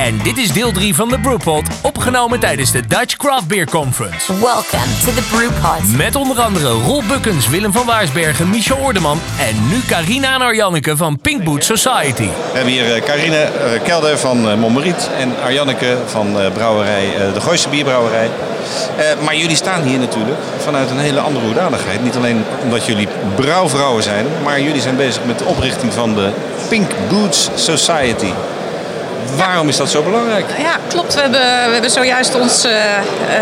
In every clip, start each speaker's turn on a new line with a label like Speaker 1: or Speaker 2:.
Speaker 1: En dit is deel 3 van de Brewpot, opgenomen tijdens de Dutch Craft Beer Conference.
Speaker 2: Welcome to the Brewpot.
Speaker 1: Met onder andere Roel Bukkens, Willem van Waarsbergen, Michel Oordeman en nu Carina en Arjanneke van Pink Boot Society.
Speaker 3: We hebben hier eh, Carine eh, Kelder van eh, Mommeriet en Arjanneke van brouwerij, de Gooise Bierbrouwerij. Eh, maar jullie staan hier natuurlijk vanuit een hele andere hoedanigheid. Niet alleen omdat jullie brouwvrouwen zijn, maar jullie zijn bezig met de oprichting van de Pink Boots Society. Waarom is dat zo belangrijk?
Speaker 4: Ja, klopt. We hebben, we hebben zojuist onze eh,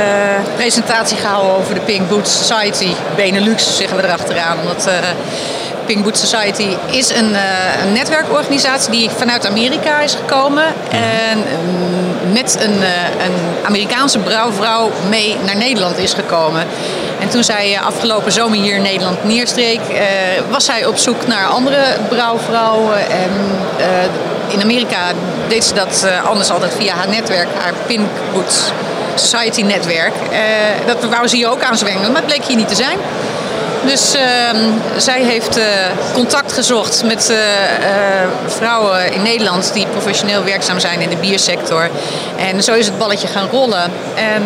Speaker 4: presentatie gehouden over de Pink Boots Society. Benelux zeggen we erachteraan. Omdat eh, Pink Boots Society is een, eh, een netwerkorganisatie die vanuit Amerika is gekomen. En mm, met een, een Amerikaanse brouwvrouw mee naar Nederland is gekomen. En toen zij eh, afgelopen zomer hier in Nederland neerstreek, eh, was zij op zoek naar andere brouwvrouwen. En eh, in Amerika deed ze dat anders altijd via haar netwerk, haar Pink Boots Society netwerk. Dat wou ze hier ook aanzwengelen, maar het bleek hier niet te zijn. Dus ehm, zij heeft eh, contact gezocht met eh, eh, vrouwen in Nederland die professioneel werkzaam zijn in de biersector. En zo is het balletje gaan rollen. En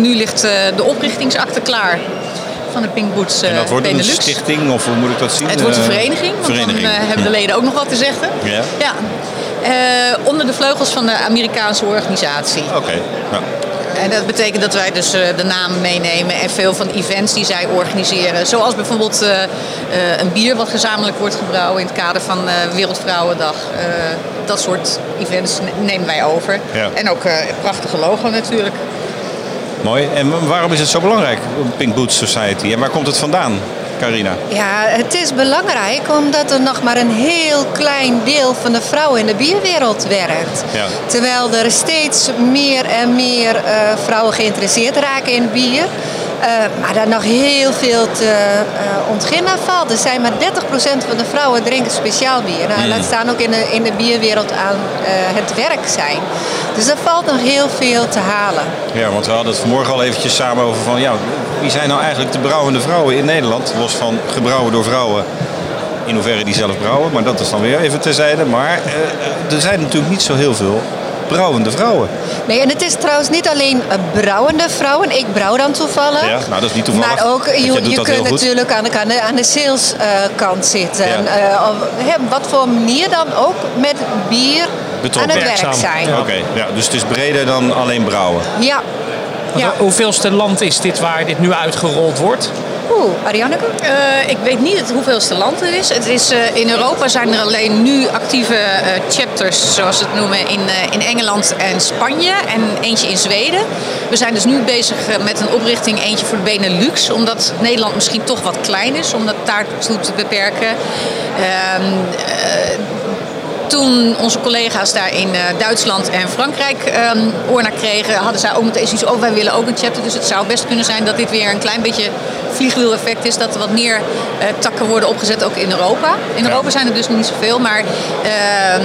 Speaker 4: nu ligt de oprichtingsakte klaar van de Pink Boots eh,
Speaker 3: En dat wordt een
Speaker 4: Benelux.
Speaker 3: stichting of hoe moet ik dat zien?
Speaker 4: Het wordt een vereniging, want
Speaker 3: vereniging.
Speaker 4: dan hebben de leden ook nog wat te zeggen.
Speaker 3: Ja.
Speaker 4: Ja. Onder de vleugels van de Amerikaanse organisatie.
Speaker 3: Oké. Ja.
Speaker 4: En dat betekent dat wij dus eh, de naam meenemen en veel van events die zij organiseren. Zoals bijvoorbeeld eh, eh, een bier wat gezamenlijk wordt gebrouwen in het kader van Wereldvrouwendag. Dat soort events ne- nemen wij over.
Speaker 3: Ja.
Speaker 4: En ook het prachtige logo natuurlijk.
Speaker 3: Mooi. En waarom is het zo belangrijk, Pink Boots Society? En waar komt het vandaan, Carina?
Speaker 5: Ja, het is belangrijk omdat er nog maar een heel klein deel van de vrouwen in de bierwereld werkt.
Speaker 3: Ja.
Speaker 5: Terwijl er steeds meer en meer eh, vrouwen geïnteresseerd raken in bier. Eh, maar daar nog heel veel te eh, ontginnen valt. Er zijn maar 30% van de vrouwen drinken speciaal bier. Nou, Laat staan ook in de, in de bierwereld aan het werk zijn. Dus er valt nog heel veel te halen.
Speaker 3: Ja, want we hadden het vanmorgen al eventjes samen over van... Ja, wie zijn nou eigenlijk de brouwende vrouwen in Nederland? Los van gebrouwen door vrouwen. In hoeverre die zelf brouwen, maar dat is dan weer even terzijde. Maar eh, er zijn natuurlijk niet zo heel veel brouwende vrouwen.
Speaker 5: Nee, en het is trouwens niet alleen eh, brouwende vrouwen. Ik brouw dan toevallig.
Speaker 3: Ja, nou dat is niet toevallig.
Speaker 5: Maar ook, je, je kunt natuurlijk aan de, aan de, aan de saleskant zitten.
Speaker 3: Ja.
Speaker 5: Eh, op hè, wat voor manier dan ook met bier
Speaker 3: Betrokken.
Speaker 5: aan het werk zijn.
Speaker 3: Oké, ja, dus het is breder dan alleen brouwen.
Speaker 5: Ja. Ja.
Speaker 6: Hoeveelste land is dit waar dit nu uitgerold wordt?
Speaker 5: Oeh, Arianneke?
Speaker 4: Eh, ik weet niet het hoeveelste land er is. Het is eh, in Europa zijn er alleen nu actieve eh, chapters, zoals ze het noemen, in, eh, in Engeland en Spanje. En eentje in Zweden. We zijn dus nu bezig met een oprichting, eentje voor de Benelux. Omdat Nederland misschien toch wat klein is, om dat daartoe te beperken. Toen onze collega's daar in eh, Duitsland en Frankrijk ehm oor naar kregen, hadden zij ook meteen zoiets oh, wij willen ook een chapter. Dus het zou best kunnen zijn dat dit weer een klein beetje vliegwiel-effect is. Dat er wat meer eh, takken worden opgezet, ook in Europa. In Europa zijn er dus nog niet zoveel, maar ehm,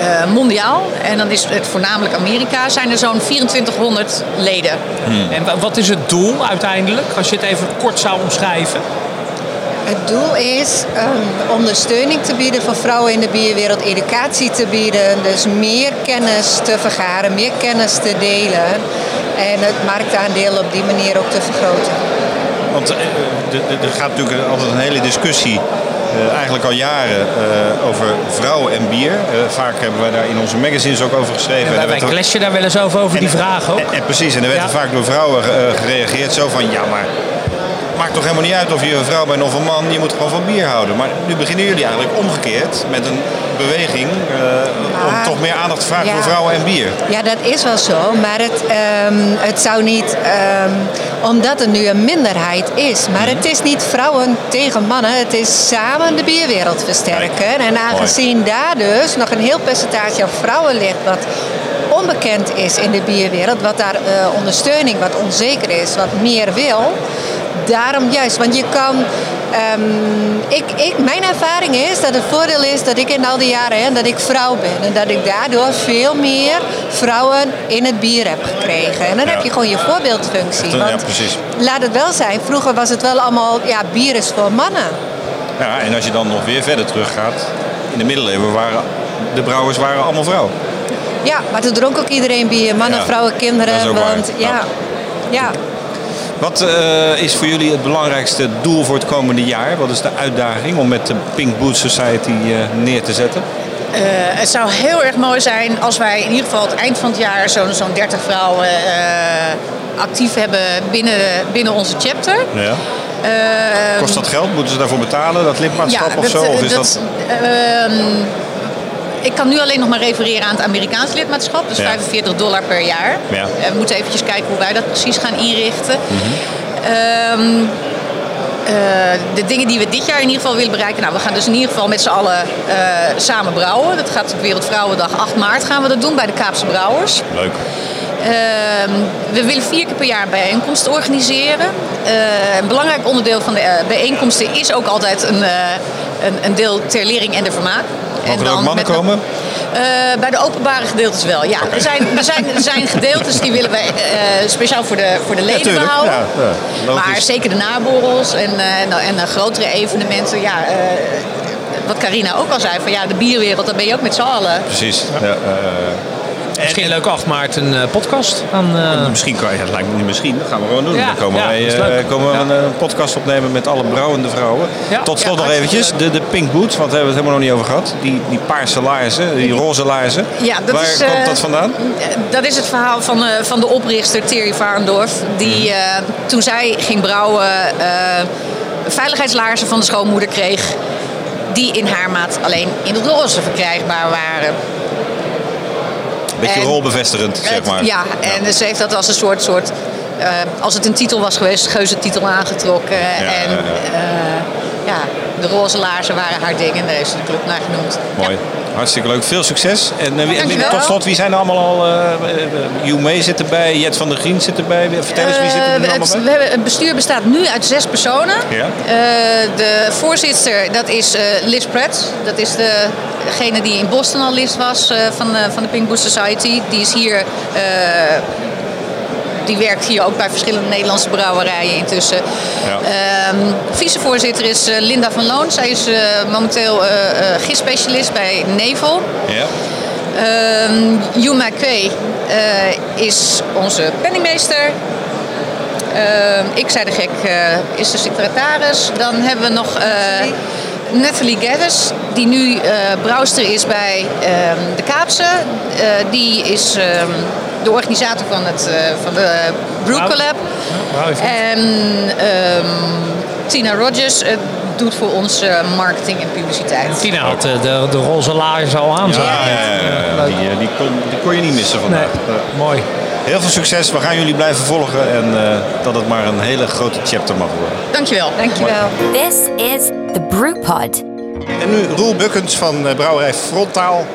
Speaker 4: eh, mondiaal, en dan is het voornamelijk Amerika, zijn er zo'n 2400 leden.
Speaker 6: En wa- wat is het doel uiteindelijk, als je het even kort zou omschrijven?
Speaker 5: Het doel is um, ondersteuning te bieden voor vrouwen in de bierwereld, educatie te bieden, dus meer kennis te vergaren, meer kennis te delen en het marktaandeel op die manier ook te vergroten.
Speaker 3: Want eh, de- de- er gaat natuurlijk altijd een hele discussie, eh, eigenlijk al jaren, eh, over vrouwen en bier. Eh, vaak hebben wij daar in onze magazines ook over geschreven.
Speaker 6: En
Speaker 3: En
Speaker 6: wij, daar wel eens over, over die vraag ook.
Speaker 3: En, en precies, en er werd
Speaker 6: Ja.
Speaker 3: er vaak door vrouwen eh, gereageerd zo van, ja maar... Maakt toch helemaal niet uit of je een vrouw bent of een man, je moet gewoon van bier houden. Maar nu beginnen jullie eigenlijk omgekeerd met een beweging eh, om toch meer aandacht te vragen
Speaker 5: ja.
Speaker 3: voor vrouwen en bier.
Speaker 5: Ja, dat is wel zo, maar het, ehm, het zou niet, ehm, omdat er nu een minderheid is, maar het is niet vrouwen tegen mannen, het is samen de bierwereld versterken. En aangezien daar dus nog een heel percentage aan vrouwen ligt, wat onbekend is in de bierwereld, wat daar eh, ondersteuning, wat onzeker is, wat meer wil, daarom juist, want je kan. ehm, ik, ik, mijn ervaring is dat het voordeel is dat ik in al die jaren hè, dat ik vrouw ben. En dat ik daardoor veel meer vrouwen in het bier heb gekregen. En dan
Speaker 3: Ja.
Speaker 5: heb je gewoon je voorbeeldfunctie.
Speaker 3: Ja,
Speaker 5: Want
Speaker 3: precies.
Speaker 5: laat het wel zijn, vroeger was het wel allemaal, ja, bier is voor mannen.
Speaker 3: Ja, en als je dan nog weer verder teruggaat, in de middeleeuwen waren de brouwers waren allemaal vrouwen.
Speaker 5: Ja, maar toen dronk ook iedereen bier. Mannen, vrouwen, kinderen. want ja, ja.
Speaker 3: Wat eh, is voor jullie het belangrijkste doel voor het komende jaar? Wat is de uitdaging om met de Pink Boot Society eh, neer te zetten?
Speaker 4: Eh, het zou heel erg mooi zijn als wij in ieder geval het eind van het jaar zo'n zo'n 30 vrouwen actief hebben binnen, binnen onze chapter.
Speaker 3: Ja.
Speaker 4: Eh,
Speaker 3: Kost dat geld? Moeten ze daarvoor betalen, dat lidmaatschap of zo? Of is dat...
Speaker 4: ehm, ik kan nu alleen nog maar refereren aan het Amerikaans lidmaatschap. Dus
Speaker 3: Ja.
Speaker 4: 45 dollar per jaar.
Speaker 3: Ja.
Speaker 4: Eh, we moeten eventjes kijken hoe wij dat precies gaan inrichten.
Speaker 3: Mhm.
Speaker 4: Ehm, eh, de dingen die we dit jaar in ieder geval willen bereiken. Nou, we gaan dus in ieder geval met z'n allen eh, samen brouwen. Dat gaat op Wereldvrouwendag 8 maart gaan we dat doen bij de Kaapse Brouwers.
Speaker 3: Leuk.
Speaker 4: Ehm, we willen vier keer per jaar bijeenkomsten organiseren. Een belangrijk onderdeel van de bijeenkomsten is ook altijd een, een, een deel ter lering en de vermaak.
Speaker 3: Mogen er ook mannen komen?
Speaker 4: Eh, bij de openbare gedeeltes wel, ja. Er, zijn, er, zijn, er zijn gedeeltes die willen wij eh, speciaal voor de, voor de leden behouden.
Speaker 3: Ja, ja,
Speaker 4: maar zeker de naborrels en, eh, en, en, grotere evenementen. Ja, wat Carina ook al zei, van ja, de bierwereld, daar ben je ook met z'n allen.
Speaker 3: Precies. Ja,
Speaker 6: Misschien een leuke 8 maart een eh, podcast. Dan, eh,
Speaker 3: Misschien kan je, het lijkt me niet misschien, dat gaan we gewoon doen.
Speaker 6: Ja,
Speaker 3: dan komen
Speaker 6: ja,
Speaker 3: wij eh,
Speaker 6: leuk.
Speaker 3: komen we
Speaker 6: Ja.
Speaker 3: een, podcast opnemen met alle brouwende vrouwen.
Speaker 6: Ja.
Speaker 3: Tot slot
Speaker 4: Ja,
Speaker 3: nog eventjes, de, de Pink Boots, want daar hebben we het helemaal nog niet over gehad. Die, die paarse laarzen, die roze laarzen.
Speaker 4: Ja, dat
Speaker 3: Waar
Speaker 4: is, eh,
Speaker 3: komt dat vandaan?
Speaker 4: Dat is het verhaal van, eh, van de oprichter Thierry Varendorf. Die eh, toen zij ging brouwen eh, veiligheidslaarzen van de schoonmoeder kreeg. Die in haar maat alleen in het roze verkrijgbaar waren.
Speaker 3: Beetje
Speaker 4: en-
Speaker 3: rolbevestigend, zeg
Speaker 4: Het-
Speaker 3: maar.
Speaker 4: Ja, en ze heeft dat als een soort... soort eh, als het een titel was geweest, geuze titel aangetrokken. en
Speaker 3: ja,
Speaker 4: eh, ja, de roze laarzen waren haar ding en daar heeft ze de club naar genoemd.
Speaker 3: Mooi. Hartstikke leuk. Veel succes. En, eh, en tot slot, wie zijn er allemaal al? Uh, Joe zit erbij, Jet van der Grien zit erbij. Vertel eens, wie zit er allemaal bij?
Speaker 4: we hebben, het bestuur bestaat nu uit zes personen.
Speaker 3: Ja.
Speaker 4: De voorzitter, dat is Liz Pratt. Dat is de, degene die in Boston al lid was van, de, van de Pink Boot Society. Die is hier... die werkt hier ook bij verschillende Nederlandse brouwerijen intussen.
Speaker 3: Ja.
Speaker 4: Ehm, vicevoorzitter is eh, Linda van Loon. Zij is eh, momenteel eh eh gistspecialist bij Nevel.
Speaker 3: Ja.
Speaker 4: Ehm Hugh McQuay eh, is onze penningmeester. Ehm, ik zei de gek, eh, is de secretaris. Dan hebben we nog eh, Nathalie Geddes, die nu eh brouwster is bij ehm, de Kaapse. Eh, die is ehm, de organisator van, het, eh, van de Brew Collab.
Speaker 6: wauw, even.
Speaker 4: En ehm, Tina Rogers eh, doet voor ons eh, marketing en publiciteit.
Speaker 6: Tina had eh, de, de roze laarzen al aan.
Speaker 3: Ja,
Speaker 6: zo.
Speaker 3: ja, ja, ja.
Speaker 6: Leuk.
Speaker 3: Die, eh, die, kon, die kon je niet missen
Speaker 6: Nee,
Speaker 3: vandaag. Eh,
Speaker 6: mooi.
Speaker 3: Heel veel succes. We gaan jullie blijven volgen. En eh, dat het maar een hele grote chapter mag worden.
Speaker 4: Dankjewel.
Speaker 5: Dankjewel.
Speaker 2: This is the Brewpod.
Speaker 3: En nu Roel Bukkens van eh, Brouwerij Frontaal.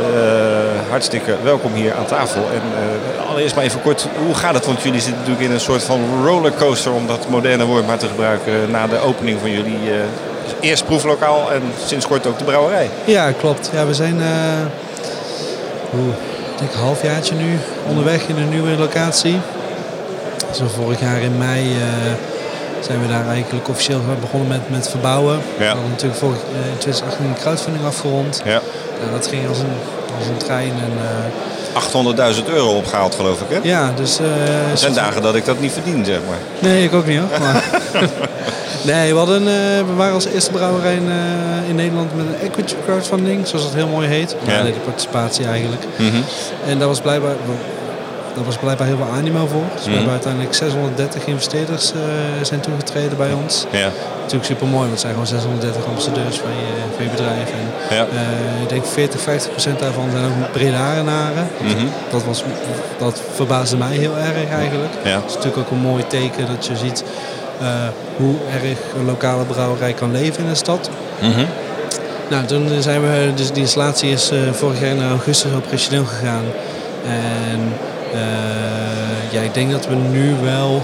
Speaker 3: Eh, hartstikke welkom hier aan tafel. En eh, allereerst maar even kort, hoe gaat het? Want jullie zitten natuurlijk in een soort van rollercoaster, om dat moderne woord maar te gebruiken, na de opening van jullie eh, eerst proeflokaal en sinds kort ook de brouwerij.
Speaker 7: Ja, klopt. Ja, we zijn hoe, ik denk een halfjaartje nu onderweg in een nieuwe locatie. Zo vorig jaar in mei zijn we daar eigenlijk officieel begonnen met, met verbouwen. We hadden natuurlijk vorig, in 2018 een crowdfunding afgerond.
Speaker 3: Ja.
Speaker 7: Nou, dat ging als een, als een trein. En, eh,
Speaker 3: 800.000 euro opgehaald geloof ik hè?
Speaker 7: ja, dus... eh,
Speaker 3: Er zijn dagen dat ik dat niet verdien zeg maar.
Speaker 7: Nee, ik ook niet hoor. Maar nee, we, hadden, eh, we waren als eerste brouwerij in, eh, in Nederland met een equity crowdfunding, zoals het heel mooi heet.
Speaker 3: Ja.
Speaker 7: De participatie eigenlijk.
Speaker 3: Mhm.
Speaker 7: En daar was blijkbaar, daar was blijkbaar heel veel animo voor. Dus we
Speaker 3: Mhm.
Speaker 7: hebben uiteindelijk 630 investeerders eh, zijn toegetreden bij ons.
Speaker 3: Ja.
Speaker 7: Natuurlijk super mooi, want het zijn gewoon 630 ambassadeurs van je, van je bedrijf. En,
Speaker 3: Ja.
Speaker 7: eh, ik denk 40, 50 procent daarvan zijn ook Bredarenaren.
Speaker 3: Mhm.
Speaker 7: Dat, was, dat verbaasde mij heel erg eigenlijk.
Speaker 3: Ja.
Speaker 7: Het is natuurlijk ook een mooi teken dat je ziet eh, hoe erg een lokale brouwerij kan leven in een stad.
Speaker 3: Mhm.
Speaker 7: Nou, toen zijn we, dus die installatie is vorig jaar naar augustus operationeel gegaan. En ja, ik denk dat we nu wel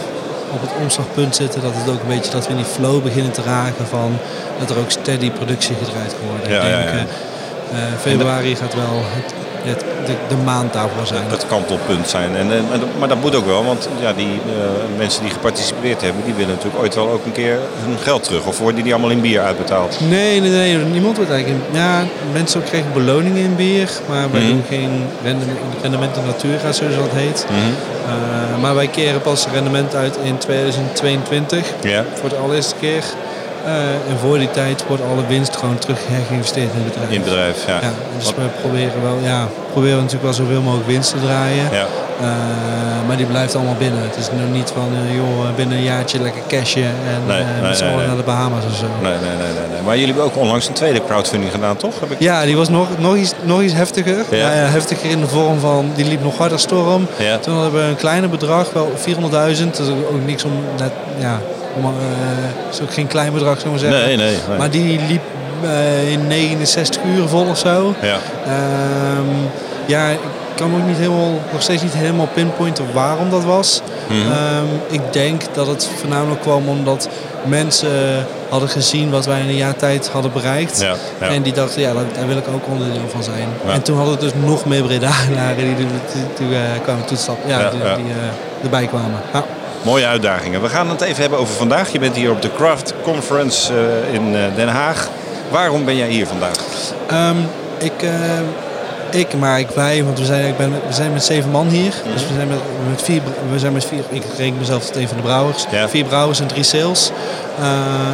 Speaker 7: op het omslagpunt zitten dat het ook een beetje dat we in die flow beginnen te raken van dat er ook steady productie gedraaid kan worden.
Speaker 3: Ja,
Speaker 7: ik denk
Speaker 3: ja.
Speaker 7: eh, eh, februari gaat wel het het, de, de maand daarvoor zijn.
Speaker 3: Het kantelpunt zijn. En, en, maar dat moet ook wel, want ja, die eh, mensen die geparticipeerd hebben, die willen natuurlijk ooit wel ook een keer hun geld terug. Of worden die allemaal in bier uitbetaald?
Speaker 7: Nee, nee, nee. Niemand wordt eigenlijk... in- Ja, mensen krijgen beloningen in bier. Maar wij
Speaker 3: Mhm.
Speaker 7: doen geen rendement, in natura, zoals dat heet.
Speaker 3: Mhm.
Speaker 7: Eh, maar wij keren pas rendement uit in 2022.
Speaker 3: Ja.
Speaker 7: Voor de allereerste keer. Eh, en voor die tijd wordt alle winst gewoon terug geïnvesteerd in het bedrijf.
Speaker 3: In het bedrijf, ja.
Speaker 7: Ja, dus we proberen wel, ja, proberen natuurlijk wel zoveel mogelijk winst te draaien.
Speaker 3: Ja.
Speaker 7: Eh, maar die blijft allemaal binnen. Het is nu niet van, eh, joh, binnen een jaartje lekker cashen en
Speaker 3: Nee, nee,
Speaker 7: met z'n
Speaker 3: nee,
Speaker 7: allen
Speaker 3: nee.
Speaker 7: naar de Bahama's of zo.
Speaker 3: Nee, nee, nee, nee, nee. Maar jullie hebben ook onlangs een tweede crowdfunding gedaan, toch? Heb ik...
Speaker 7: Ja, die was nog, nog, iets, nog iets heftiger.
Speaker 3: Ja.
Speaker 7: Heftiger in de vorm van, die liep nog harder storm.
Speaker 3: Ja.
Speaker 7: Toen hadden we een kleiner bedrag, wel 400.000. Dat is ook niks om, net, ja, is ook geen klein bedrag, zullen we zeggen.
Speaker 3: Nee, nee, nee.
Speaker 7: Maar die liep eh, in 69 uur vol of zo.
Speaker 3: Ja.
Speaker 7: Ehm, ja, ik kan ook niet helemaal, nog steeds niet helemaal pinpointen waarom dat was.
Speaker 3: Mhm.
Speaker 7: Ehm, ik denk dat het voornamelijk kwam omdat mensen hadden gezien wat wij in een jaar tijd hadden bereikt.
Speaker 3: Ja, ja.
Speaker 7: En die dachten, ja, daar, wil ik ook onderdeel van zijn.
Speaker 3: Ja.
Speaker 7: En toen hadden we dus nog meer Bredanaren die, die, die, die, eh, kwamen toestappen. Ja,
Speaker 3: Ja,
Speaker 7: die, eh, erbij kwamen.
Speaker 3: Mooie uitdagingen. We gaan het even hebben over vandaag. Je bent hier op de Craft Conference eh, in eh, Den Haag. Waarom ben jij hier vandaag?
Speaker 7: Ehm, ik, eh, ik, maar ik wij, want we zijn, ik ben, we zijn met zeven man hier.
Speaker 3: Mhm.
Speaker 7: Dus we zijn met, met vier, we zijn met vier, ik reken mezelf tot een van de brouwers.
Speaker 3: Ja.
Speaker 7: Vier brouwers en drie sales.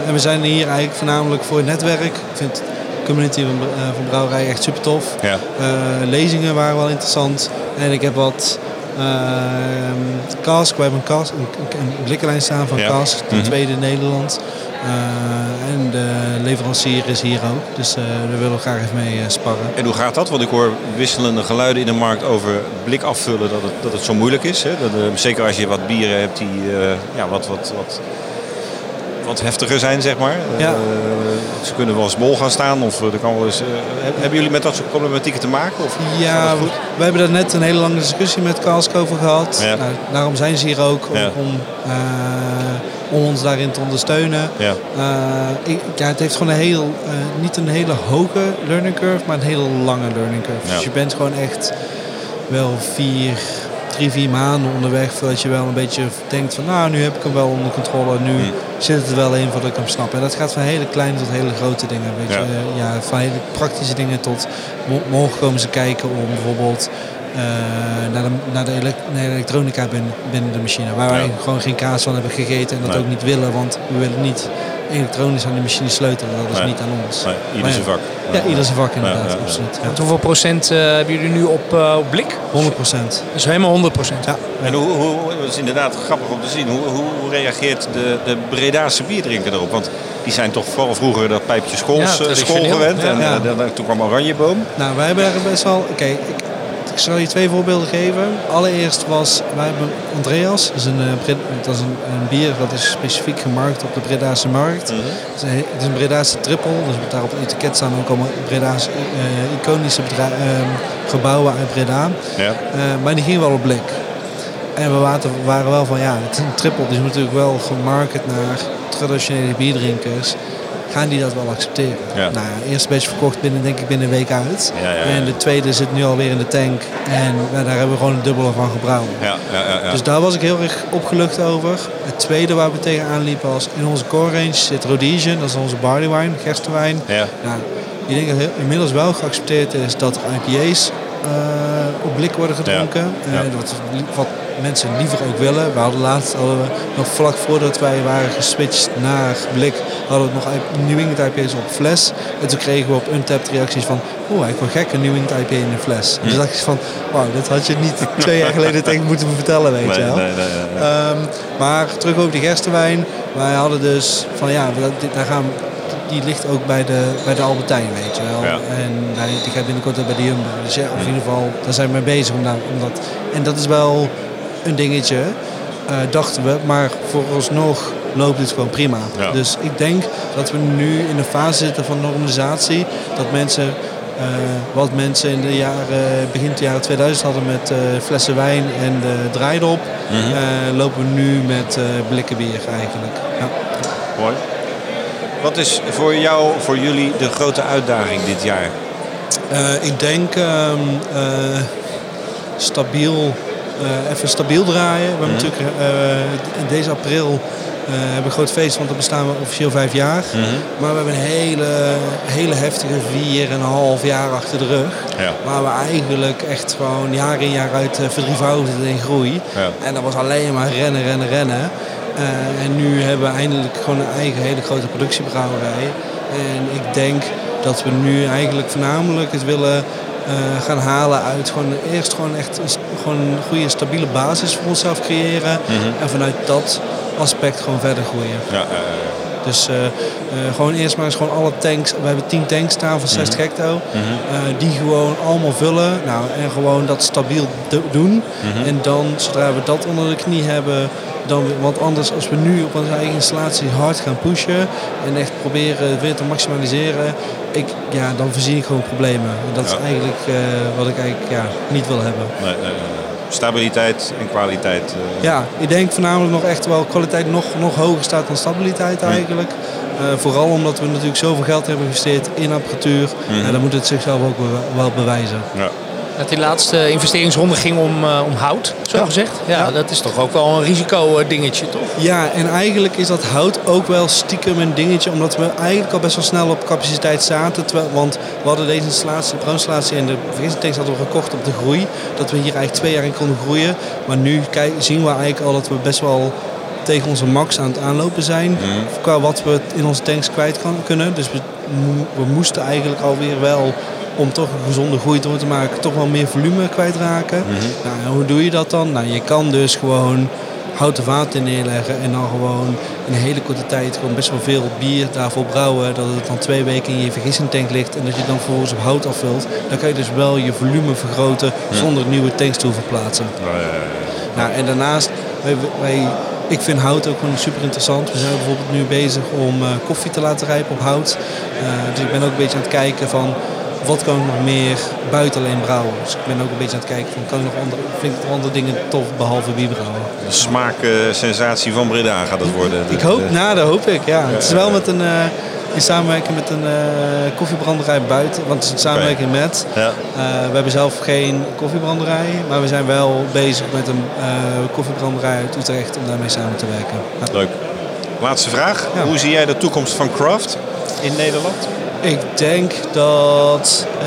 Speaker 7: En we zijn hier eigenlijk voornamelijk voor het netwerk. Ik vind de community van, eh, van brouwerij echt super tof.
Speaker 3: Ja.
Speaker 7: Lezingen waren wel interessant. En ik heb wat ehm cask. We hebben een, cask, een, een, blikkenlijn staan van
Speaker 3: Ja.
Speaker 7: cask. De
Speaker 3: Mhm.
Speaker 7: tweede in Nederland. Eh, en de leverancier is hier ook. Dus eh daar willen we graag even mee eh, sparren.
Speaker 3: En hoe gaat dat? Want ik hoor wisselende geluiden in de markt over blik afvullen dat het, dat het zo moeilijk is. Hè? Dat, eh, zeker als je wat bieren hebt die eh, ja, wat, wat, wat, wat heftiger zijn, zeg maar.
Speaker 7: Ja.
Speaker 3: Eh, ze kunnen wel eens bol gaan staan. Of er kan wel eens, eh, heb- hebben jullie met dat soort problematieken te maken? Of
Speaker 7: Ja, we, hebben daar net een hele lange discussie met Cask over gehad.
Speaker 3: Ja.
Speaker 7: Nou, daarom zijn ze hier ook, om, eh, om ons daarin te ondersteunen.
Speaker 3: Ja.
Speaker 7: Eh, ik, ja, het heeft gewoon een heel, eh, niet een hele hoge learning curve, maar een hele lange learning curve.
Speaker 3: Ja.
Speaker 7: Dus je bent gewoon echt wel vier, drie, vier maanden onderweg voordat je wel een beetje denkt van nou, nu heb ik hem wel onder controle, nu
Speaker 3: Hmm.
Speaker 7: zit het er wel in voordat ik hem snap. En dat gaat van hele kleine tot hele grote dingen. Weet
Speaker 3: Ja.
Speaker 7: je? Ja, van hele praktische dingen tot mo- morgen komen ze kijken om bijvoorbeeld naar, de, naar, de elek- naar de elektronica binnen, binnen de machine. Waar wij
Speaker 3: Ja.
Speaker 7: gewoon geen kaas van hebben gegeten en dat
Speaker 3: Nee.
Speaker 7: ook niet willen, want we willen niet elektronisch aan de machine sleutelen. Dat is
Speaker 3: Nee.
Speaker 7: niet aan ons.
Speaker 3: Nee, ieder zijn
Speaker 7: ja.
Speaker 3: vak.
Speaker 7: Ja, ieder zijn vak inderdaad,
Speaker 3: Ja, ja, ja.
Speaker 7: absoluut. Ja.
Speaker 6: Want hoeveel procent eh, hebben jullie nu op, eh, op blik?
Speaker 7: 100 procent.
Speaker 6: Dus helemaal 100 procent.
Speaker 7: Ja.
Speaker 3: En hoe, hoe, het is inderdaad grappig om te zien. Hoe, hoe, reageert de, de Bredaanse bierdrinker erop? Want die zijn toch vooral vroeger dat pijpje
Speaker 6: Ja,
Speaker 3: schools, eh, school gewend.
Speaker 6: Ja.
Speaker 3: En
Speaker 7: Ja.
Speaker 3: eh, dan- toen kwam Oranjeboom.
Speaker 7: Nou, wij hebben best wel. Oké, ik, ik zal je twee voorbeelden geven. Allereerst was, wij hebben Andreas, dat is een, eh, Brit- dat is een, een bier dat is specifiek gemarkt op de Bredaanse markt.
Speaker 3: Mhm.
Speaker 7: Het, is een, he- het is een Bredaanse triple, dus daar op het etiket staan ook allemaal Bredaanse eh, iconische ehm, gebouwen uit Breda.
Speaker 3: Ja.
Speaker 7: Eh, maar die gingen wel op blik. En we waren, waren wel van ja, het is een triple, dus natuurlijk wel gemarket naar traditionele bierdrinkers. Gaan die dat wel accepteren?
Speaker 3: Ja.
Speaker 7: Nou, ja, eerst beetje verkocht binnen, denk ik, binnen een week uit.
Speaker 3: Ja, ja.
Speaker 7: En de tweede zit nu alweer in de tank. En nou, daar hebben we gewoon een dubbele van gebrouwen.
Speaker 3: Ja, ja, ja, ja.
Speaker 7: Dus daar was ik heel erg opgelucht over. Het tweede waar we tegenaan liepen was in onze core range zit Rhodesian. Dat is onze barley wine, gerstewijn.
Speaker 3: Ja.
Speaker 7: Nou, ik denk dat inmiddels wel geaccepteerd is dat er IPA's eh, op blik worden gedronken. Eh, is wat mensen liever ook willen. We hadden laatst, hadden we, nog vlak voordat wij waren geswitcht naar blik, hadden we nog New England IPA's op fles. En toen kregen we op Untapped reacties van, oeh, eigenlijk wel gek, een New England IPA in een fles. En toen dacht ik van, wauw, dit had je niet twee jaar geleden tegen moeten vertellen, weet je wel.
Speaker 3: nee, nee, nee.
Speaker 7: Ehm, maar terug over die gerstewijn. Wij hadden dus van ja, we- dit- daar gaan, die ligt ook bij de, bij de Albertijn, weet je wel.
Speaker 3: Ja.
Speaker 7: En hij- die gaat binnenkort ook bij de Jumbo. Dus ja, of in ieder geval, daar zijn we mee bezig om, daar, om dat. En dat is wel een dingetje, eh, dachten we. Maar vooralsnog loopt het gewoon prima.
Speaker 3: Ja.
Speaker 7: Dus ik denk dat we nu in een fase zitten van normalisatie. Dat mensen, eh, wat mensen in de jaren, begin de jaren 2000 hadden met eh, flessen wijn en de draaidop,
Speaker 3: Mhm.
Speaker 7: lopen we nu met blikken bier eigenlijk. Ja.
Speaker 3: Mooi. Wat is voor jou, voor jullie de grote uitdaging dit jaar?
Speaker 7: Ik denk ehm, eh, stabiel, even stabiel draaien. We hebben natuurlijk eh, in deze april eh, hebben we een groot feest, want dan bestaan we officieel vijf jaar. Maar we hebben een hele, hele heftige vier en een half jaar achter de rug.
Speaker 3: Ja.
Speaker 7: Waar we eigenlijk echt gewoon jaar in jaar uit uh, verdrievoudigden in groei.
Speaker 3: Ja.
Speaker 7: En dat was alleen maar rennen, rennen, rennen. Eh, en nu hebben we eindelijk gewoon een eigen hele grote productiebrouwerij. En ik denk dat we nu eigenlijk voornamelijk het willen eh, gaan halen uit gewoon eerst gewoon echt gewoon een goede stabiele basis voor onszelf creëren. En vanuit dat aspect gewoon verder groeien.
Speaker 3: Ja,
Speaker 7: Dus eh, eh, gewoon eerst maar eens gewoon alle tanks. We hebben 10 tanks staan van 60 hecto. eh, die gewoon allemaal vullen. Nou, en gewoon dat stabiel do- doen. En dan, zodra we dat onder de knie hebben. Dan, want anders, als we nu op onze eigen installatie hard gaan pushen. En echt proberen weer te maximaliseren. Ik, ja, dan voorzie ik gewoon problemen. En dat
Speaker 3: Ja.
Speaker 7: is eigenlijk wat ik eigenlijk ja, niet wil hebben.
Speaker 3: nee, nee, nee. Stabiliteit en kwaliteit. eh,
Speaker 7: Ja, ik denk voornamelijk nog echt wel kwaliteit nog, nog hoger staat dan stabiliteit eigenlijk. Eh, vooral omdat we natuurlijk zoveel geld hebben geïnvesteerd in apparatuur. En dan moet het zichzelf ook wel, wel bewijzen.
Speaker 3: ja.
Speaker 6: Dat die laatste investeringsronde ging om, eh, om hout, zo
Speaker 7: Ja.
Speaker 6: gezegd. Ja,
Speaker 7: Ja.
Speaker 6: dat is toch ook wel een risico eh, dingetje, toch?
Speaker 7: Ja, en eigenlijk is dat hout ook wel stiekem een dingetje. Omdat we eigenlijk al best wel snel op capaciteit zaten. Terwijl, want we hadden deze installatie, de brouwinstallatie en de vergistingtanks hadden we gekocht op de groei. Dat we hier eigenlijk twee jaar in konden groeien. Maar nu kijk, zien we eigenlijk al dat we best wel tegen onze max aan het aanlopen zijn. Qua wat we in onze tanks kwijt kan, kunnen. Dus we, we moesten eigenlijk alweer wel om toch een gezonde groei door te maken, toch wel meer volume kwijtraken. Nou, en hoe doe je dat dan? Nou, je kan dus gewoon houten vaten neerleggen en dan gewoon in een hele korte tijd gewoon best wel veel bier daarvoor brouwen. Dat het dan twee weken in je vergissingtank ligt en dat je dan vervolgens op hout afvult. Dan kan je dus wel je volume vergroten zonder nieuwe tanks te hoeven plaatsen. Nou, en daarnaast, wij, wij, ik vind hout ook gewoon super interessant. We zijn bijvoorbeeld nu bezig om eh, koffie te laten rijpen op hout. Eh, dus ik ben ook een beetje aan het kijken van wat kan ik nog meer buiten alleen brouwen. Dus ik ben ook een beetje aan het kijken van kan ik nog andere, vind ik andere dingen tof behalve bier brouwen.
Speaker 3: De smaaksensatie van Breda gaat het worden.
Speaker 7: Ik hoop,
Speaker 3: de-
Speaker 7: nou dat hoop ik, ja. Het is wel met een, eh, in samenwerking met een eh, koffiebranderij buiten, want het is in samenwerking met.
Speaker 3: Ja.
Speaker 7: Eh, we hebben zelf geen koffiebranderij, maar we zijn wel bezig met een eh, koffiebranderij uit Utrecht om daarmee samen te werken.
Speaker 3: Leuk. Laatste vraag.
Speaker 7: Ja.
Speaker 3: Hoe zie jij de toekomst van craft in Nederland?
Speaker 7: Ik denk dat eh,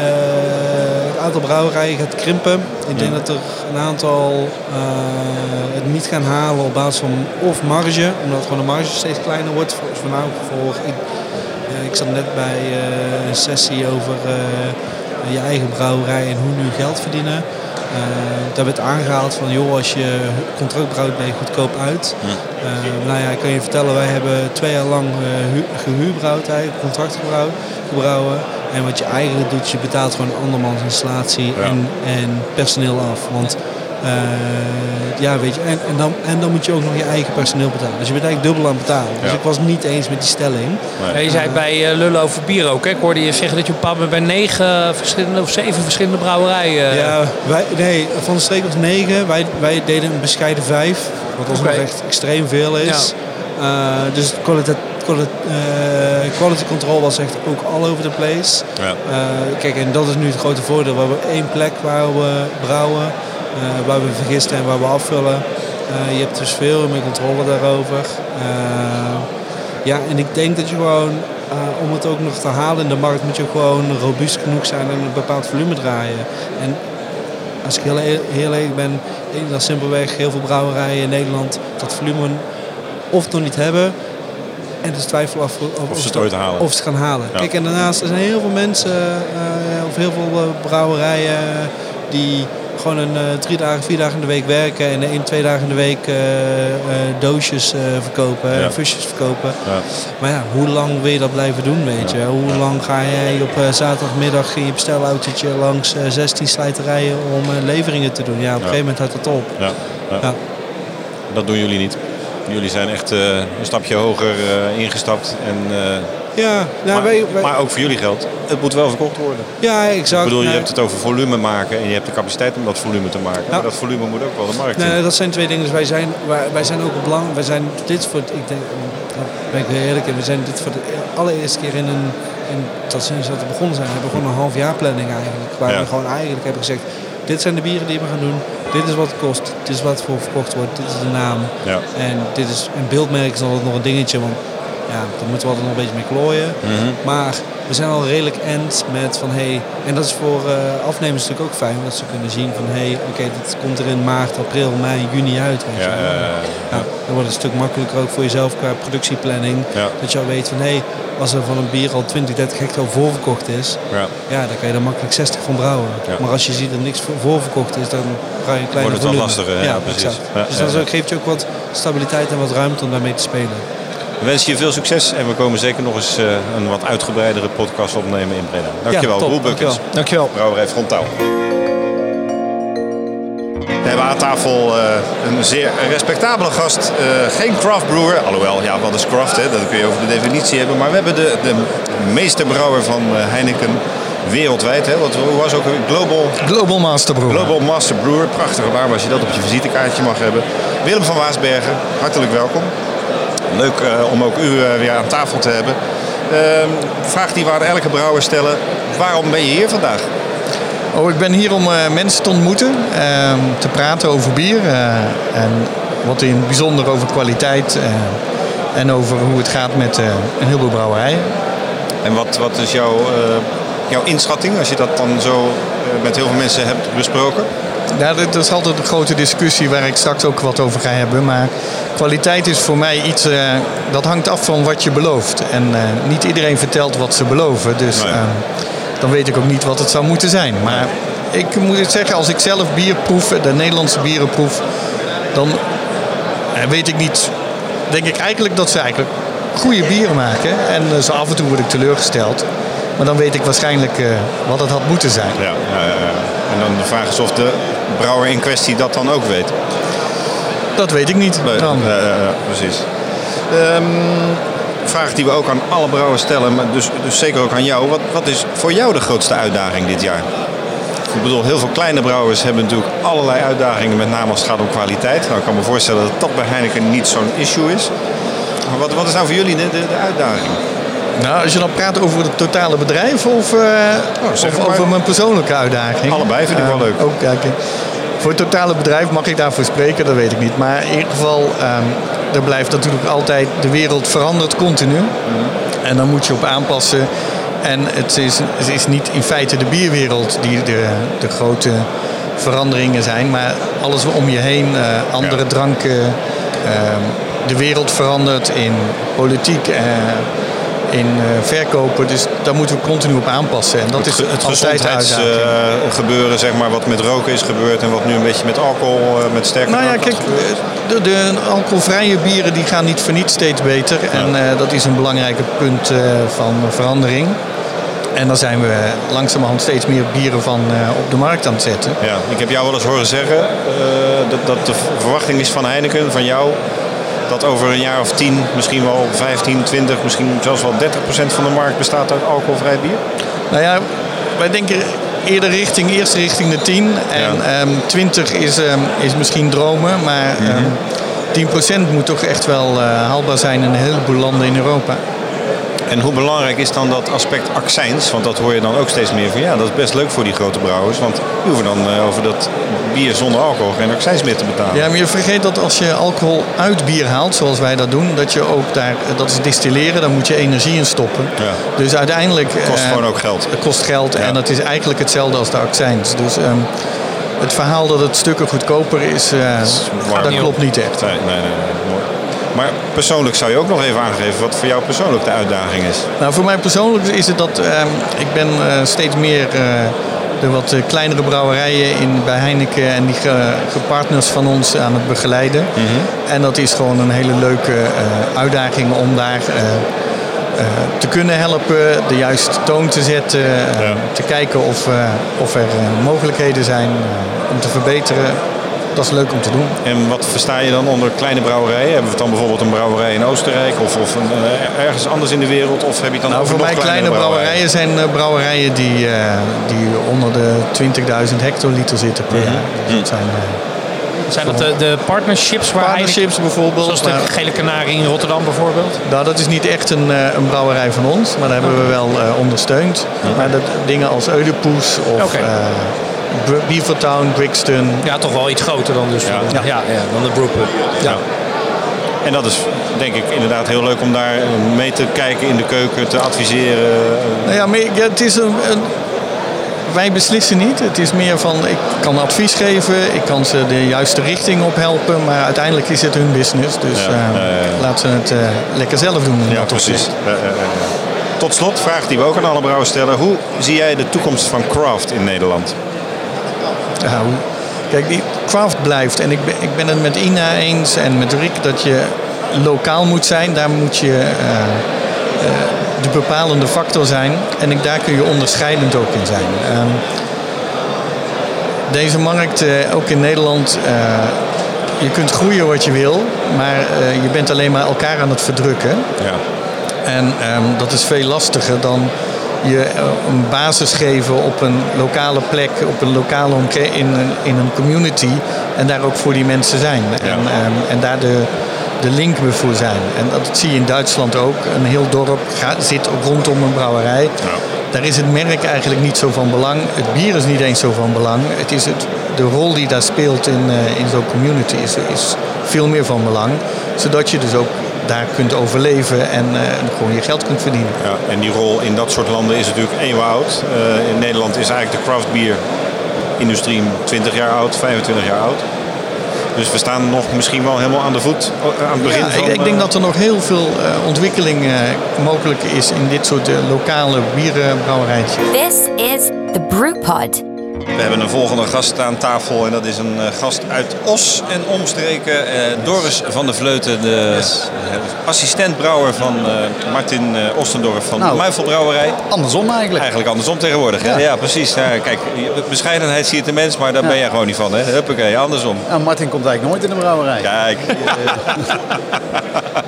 Speaker 7: het aantal brouwerijen gaat krimpen. Ik denk dat er een aantal eh, het niet gaan halen op basis van of marge, omdat gewoon de marge steeds kleiner wordt. Voor, voornamelijk voor, ik, eh, ik zat net bij een sessie over je eigen brouwerij en hoe nu geld verdienen. Daar werd aangehaald van, joh, als je contract brouwt ben je goedkoop uit. Eh, nou ja, ik kan je vertellen, wij hebben twee jaar lang hu- gehuurbrouwd, eigenlijk, contract En wat je eigenlijk doet, je betaalt gewoon andermans installatie
Speaker 3: Ja.
Speaker 7: en, en personeel af. Want eh, ja, weet je, en, en, dan, en dan moet je ook nog je eigen personeel betalen. Dus je bent eigenlijk dubbel aan het betalen. Dus
Speaker 3: Ja.
Speaker 7: ik was het niet eens met die stelling.
Speaker 6: Ja, je zei bij eh, Lullen over bier ook. Hè? Ik hoorde je zeggen dat je op bij negen verschillende of zeven verschillende brouwerijen... eh,
Speaker 7: Ja, wij, nee, van de streek was negen. Wij, wij deden een bescheiden vijf. Wat ons
Speaker 6: Oké.
Speaker 7: nog echt extreem veel is. Eh, dus quality, quality, eh, quality control was echt ook all over the place.
Speaker 3: Ja.
Speaker 7: Eh, kijk, en dat is nu het grote voordeel. We hebben één plek waar we brouwen, eh, waar we vergisten en waar we afvullen. Eh, je hebt dus veel meer controle daarover. Eh, ja, en ik denk dat je gewoon, eh, om het ook nog te halen in de markt, moet je gewoon robuust genoeg zijn en een bepaald volume draaien. En als ik heel, e- heel eerlijk ben, ik denk dat simpelweg heel veel brouwerijen in Nederland dat volume of nog niet hebben. En dus twijfel af of,
Speaker 3: ze het ooit halen.
Speaker 7: Of ze het gaan halen.
Speaker 3: Ja.
Speaker 7: Kijk, en daarnaast er zijn heel veel mensen, eh, of heel veel eh, brouwerijen die gewoon een eh, drie dagen, vier dagen in de week werken en één, twee dagen in de week doosjes verkopen,
Speaker 3: Ja.
Speaker 7: en fusjes verkopen.
Speaker 3: Ja.
Speaker 7: Maar ja, hoe lang wil je dat blijven doen, weet je? Hoe lang ga jij op zaterdagmiddag in je bestelautootje langs eh, 16 slijterijen om leveringen te doen? Ja, op een gegeven moment houdt het op.
Speaker 3: Ja. Ja.
Speaker 7: Ja.
Speaker 3: Dat doen jullie niet. Jullie zijn echt eh, een stapje hoger eh, ingestapt en eh,
Speaker 7: Ja, nou,
Speaker 3: maar,
Speaker 7: wij, wij-
Speaker 3: maar ook voor jullie geldt, het moet wel verkocht worden.
Speaker 7: ja, exact.
Speaker 3: Ik bedoel, je
Speaker 7: Nou,
Speaker 3: hebt het over volume maken en je hebt de capaciteit om dat volume te maken. Maar dat volume moet ook wel de markt
Speaker 7: Nee, dat zijn twee dingen. Dus wij zijn, wij, wij zijn ook belang. Wij zijn dit voor, het- ik denk, ben ik heel eerlijk in. We zijn dit voor de allereerste keer in een, in, dat sinds dat we begonnen zijn, hebben we gewoon een half jaar planning eigenlijk. Waar
Speaker 3: Ja.
Speaker 7: we gewoon eigenlijk hebben gezegd, dit zijn de bieren die we gaan doen. Dit is wat het kost. Dit is wat voor verkocht wordt. Dit is de naam.
Speaker 3: Ja.
Speaker 7: En dit is een beeldmerk is altijd nog een dingetje, want ja, daar moeten we altijd nog een beetje mee klooien.
Speaker 3: Mhm.
Speaker 7: Maar we zijn al redelijk end met van hey, en dat is voor eh, afnemers natuurlijk ook fijn, dat ze kunnen zien van hey, oké, dit komt er in maart, april, mei, juni uit. Weet
Speaker 3: Ja,
Speaker 7: je
Speaker 3: ja,
Speaker 7: dan wordt het een stuk makkelijker ook voor jezelf qua productieplanning. Dat je al weet van hé, als er van een bier al 20, 30 hectare voorverkocht is,
Speaker 3: Ja.
Speaker 7: ja, dan kan je er makkelijk 60 van brouwen. Maar als je ziet dat niks voor- voorverkocht is, dan brouw je een kleine
Speaker 3: Wordt het wel
Speaker 7: volume.
Speaker 3: lastiger, hè? Ja, precies.
Speaker 7: dus
Speaker 3: ja.
Speaker 7: geeft je ook wat stabiliteit en wat ruimte om daarmee te spelen.
Speaker 3: We wensen je veel succes en we komen zeker nog eens eh, een wat uitgebreidere podcast opnemen in Breda. Dankjewel,
Speaker 7: top,
Speaker 3: Roel Bukkens.
Speaker 7: dankjewel.
Speaker 3: Brouwerij Frontaal. We hebben aan tafel eh, een zeer respectabele gast. Eh, geen craft brewer, alhoewel, ja, wat is craft? Hè? Dat kun je over de definitie hebben. Maar we hebben de, de meesterbrouwer van Heineken wereldwijd. Hè? Wat, hoe was ook een Global,
Speaker 8: Global Master Brewer.
Speaker 3: Global Master Brewer. Prachtige naam als je dat op je visitekaartje mag hebben. Willem van Waasbergen, hartelijk welkom. Leuk eh, om ook u eh, weer aan tafel te hebben. Ehm, vraag die we aan elke brouwer stellen. Waarom ben je hier vandaag?
Speaker 8: Oh, ik ben hier om eh, mensen te ontmoeten, ehm, te praten over bier en wat in het bijzonder over kwaliteit en over hoe het gaat met een heleboel brouwerijen.
Speaker 3: En wat, wat is jouw, jouw inschatting als je dat dan zo met heel veel mensen hebt besproken?
Speaker 8: Ja, dat, is altijd een grote discussie waar ik straks ook wat over ga hebben. Maar kwaliteit is voor mij iets eh, dat hangt af van wat je belooft. En eh, niet iedereen vertelt wat ze beloven. Dus
Speaker 3: Nee.
Speaker 8: eh, dan weet ik ook niet wat het zou moeten zijn. Maar ik moet het zeggen, als ik zelf bier proef, de Nederlandse bieren proef, dan eh, weet ik niet. Denk ik eigenlijk dat ze eigenlijk goede bieren maken. En eh, zo af en toe word ik teleurgesteld. Maar dan weet ik waarschijnlijk eh, wat het had moeten zijn.
Speaker 3: Ja, ja, ja, ja. En dan de vraag is of de brouwer in kwestie dat dan ook weet.
Speaker 8: Dat weet ik niet.
Speaker 3: Nee,
Speaker 8: Dan.
Speaker 3: ja, precies. Ehm, vraag die we ook aan alle brouwers stellen, maar dus, dus zeker ook aan jou. Wat, wat is voor jou de grootste uitdaging dit jaar? Ik bedoel, heel veel kleine brouwers hebben natuurlijk allerlei uitdagingen, met name als het gaat om kwaliteit. Nou, ik kan me voorstellen dat dat bij Heineken niet zo'n issue is. Maar wat, wat is nou voor jullie de, de, de uitdaging?
Speaker 8: Nou, als je dan praat over het totale bedrijf of, eh, of
Speaker 3: maar.
Speaker 8: over mijn persoonlijke uitdaging?
Speaker 3: Allebei vind ik wel
Speaker 8: Eh,
Speaker 3: leuk.
Speaker 8: Ook, kijk, voor het totale bedrijf mag ik daarvoor spreken, dat weet ik niet. Maar in ieder geval, ehm, er blijft natuurlijk altijd, de wereld verandert continu.
Speaker 3: Mhm.
Speaker 8: En dan moet je op aanpassen. En het is, het is niet in feite de bierwereld die de, de grote veranderingen zijn, maar alles om je heen, eh, andere
Speaker 3: Ja.
Speaker 8: dranken. ehm, de wereld verandert in politiek, in eh, verkopen. Dus daar moeten we continu op aanpassen. En dat is
Speaker 3: het, het
Speaker 8: de uitdaging.
Speaker 3: gezondheidsgebeuren, zeg maar, wat met roken is gebeurd en wat nu een beetje met alcohol, eh, met sterke
Speaker 8: Nou ja, kijk, de, de alcoholvrije bieren die gaan niet voor niets steeds beter. En eh, dat is een belangrijk punt eh, van verandering. En dan zijn we langzamerhand steeds meer bieren van eh, op de markt aan het zetten.
Speaker 3: Ja, ik heb jou wel eens horen zeggen eh, dat, dat de verwachting is van Heineken, van jou, dat over een jaar of 10, misschien wel 15, 20, misschien zelfs wel 30 procent van de markt bestaat uit alcoholvrij bier.
Speaker 8: Nou ja, wij denken eerder richting, eerst richting de 10. En
Speaker 3: Ja.
Speaker 8: ehm 20 is, ehm, is misschien dromen, maar
Speaker 3: Mhm.
Speaker 8: ehm 10% moet toch echt wel eh, haalbaar zijn in een heleboel landen in Europa.
Speaker 3: En hoe belangrijk is dan dat aspect accijns? Want dat hoor je dan ook steeds meer van ja, dat is best leuk voor die grote brouwers. Want die hoeven dan eh, over dat bier zonder alcohol geen accijns meer te betalen.
Speaker 8: Ja, maar je vergeet dat als je alcohol uit bier haalt, zoals wij dat doen, dat je ook daar, dat is distilleren, daar moet je energie in stoppen.
Speaker 3: Ja.
Speaker 8: Dus uiteindelijk...
Speaker 3: Kost
Speaker 8: eh,
Speaker 3: gewoon ook geld.
Speaker 8: Het kost geld
Speaker 3: Ja.
Speaker 8: en dat is eigenlijk hetzelfde als de accijns. Dus ehm, het verhaal dat het stukken goedkoper is, eh, dat klopt niet echt.
Speaker 3: Nee, nee, nee. Maar persoonlijk zou je ook nog even aangeven wat voor jou persoonlijk de uitdaging is.
Speaker 8: Nou, voor mij persoonlijk is het dat ehm, ik ben eh, steeds meer de wat eh, kleinere brouwerijen in, bij Heineken en die ge- gepartners van ons aan het begeleiden. En dat is gewoon een hele leuke eh, uitdaging om daar eh, eh, te kunnen helpen, de juiste toon te zetten, eh,
Speaker 3: Ja.
Speaker 8: te kijken of, eh, of er eh, mogelijkheden zijn eh, om te verbeteren. Dat is leuk om te doen.
Speaker 3: En wat versta je dan onder kleine brouwerijen? Hebben we het dan bijvoorbeeld een brouwerij in Oostenrijk of, of een, eh, ergens anders in de wereld? Of heb je het dan
Speaker 8: Nou, voor mij kleine
Speaker 3: kleinere
Speaker 8: brouwerijen zijn eh, brouwerijen die, eh, die onder de 20.000 hectoliter zitten per jaar. Dat zijn
Speaker 6: Zijn dat de, de partnerships waar
Speaker 8: partnerships bijvoorbeeld.
Speaker 6: Zoals de
Speaker 8: maar-
Speaker 6: Gele Kanarie in Rotterdam bijvoorbeeld?
Speaker 8: Nou, dat is niet echt een, eh, een brouwerij van ons, maar dat hebben we wel eh, ondersteund. Maar dat, dingen als Eudepoes of eh, Beavertown, Brixton.
Speaker 6: Ja, toch wel iets groter dan dus. Ja, ja. ja, dan de brewpub.
Speaker 3: Ja. En dat is denk ik inderdaad heel leuk om daar mee te kijken in de keuken, te adviseren.
Speaker 8: Nou ja, maar het is een, een- wij beslissen niet. Het is meer van, ik kan advies geven, ik kan ze de juiste richting op helpen, maar uiteindelijk is het hun business. Dus
Speaker 3: Ja,
Speaker 8: eh, laat ze het eh, lekker zelf doen.
Speaker 3: Ja, precies. Tot slot, vraag die we ook aan alle brouwers stellen. Hoe zie jij de toekomst van craft in Nederland?
Speaker 8: Kijk, die craft blijft. En ik ben, ik ben het met Ina eens en met Rick dat je lokaal moet zijn. Daar moet je eh, eh, de bepalende factor zijn. En ik, daar kun je onderscheidend ook in zijn. Ehm, deze markt, eh, ook in Nederland, je kunt groeien wat je wil. Maar je bent alleen maar elkaar aan het verdrukken.
Speaker 3: Ja.
Speaker 8: En ehm, dat is veel lastiger dan je eh, een basis geven op een lokale plek, op een lokale omgeving, in een, in een community. En daar ook voor die mensen zijn. En, ehm, en daar de, de link voor zijn. En dat zie je in Duitsland ook. Een heel dorp gaat, zit rondom een brouwerij. Daar is het merk eigenlijk niet zo van belang. Het bier is niet eens zo van belang. Het is het, de rol die daar speelt in, eh, in zo'n community is, is veel meer van belang. Zodat je dus ook daar kunt overleven en eh, gewoon je geld kunt verdienen.
Speaker 3: Ja, en die rol in dat soort landen is natuurlijk eeuwen oud. Eh, in Nederland is eigenlijk de craft beer industrie 20 jaar oud, 25 jaar oud. Dus we staan nog misschien wel helemaal aan de voet eh, aan het begin
Speaker 8: Ja,
Speaker 3: van...
Speaker 8: ik, ik denk dat er nog heel veel eh, ontwikkeling eh, mogelijk is in dit soort lokale bierenbrouwerijtjes.
Speaker 2: This is the Brewpod.
Speaker 3: We hebben een volgende gast aan tafel en dat is een eh, gast uit Os en omstreken. eh, Doris van der Vleuten, de eh, assistent-brouwer van eh, Martin eh, Ostendorf van
Speaker 9: Nou.
Speaker 3: de Muifelbrouwerij.
Speaker 9: Andersom eigenlijk.
Speaker 3: Eigenlijk andersom tegenwoordig. hè? Ja,
Speaker 9: Ja.
Speaker 3: precies. Ja, kijk, bescheidenheid zie je de mens, maar daar
Speaker 9: Ja.
Speaker 3: ben jij gewoon niet van. Hè? Huppakee, andersom.
Speaker 9: Nou, Martin komt eigenlijk nooit in de brouwerij.
Speaker 3: Kijk.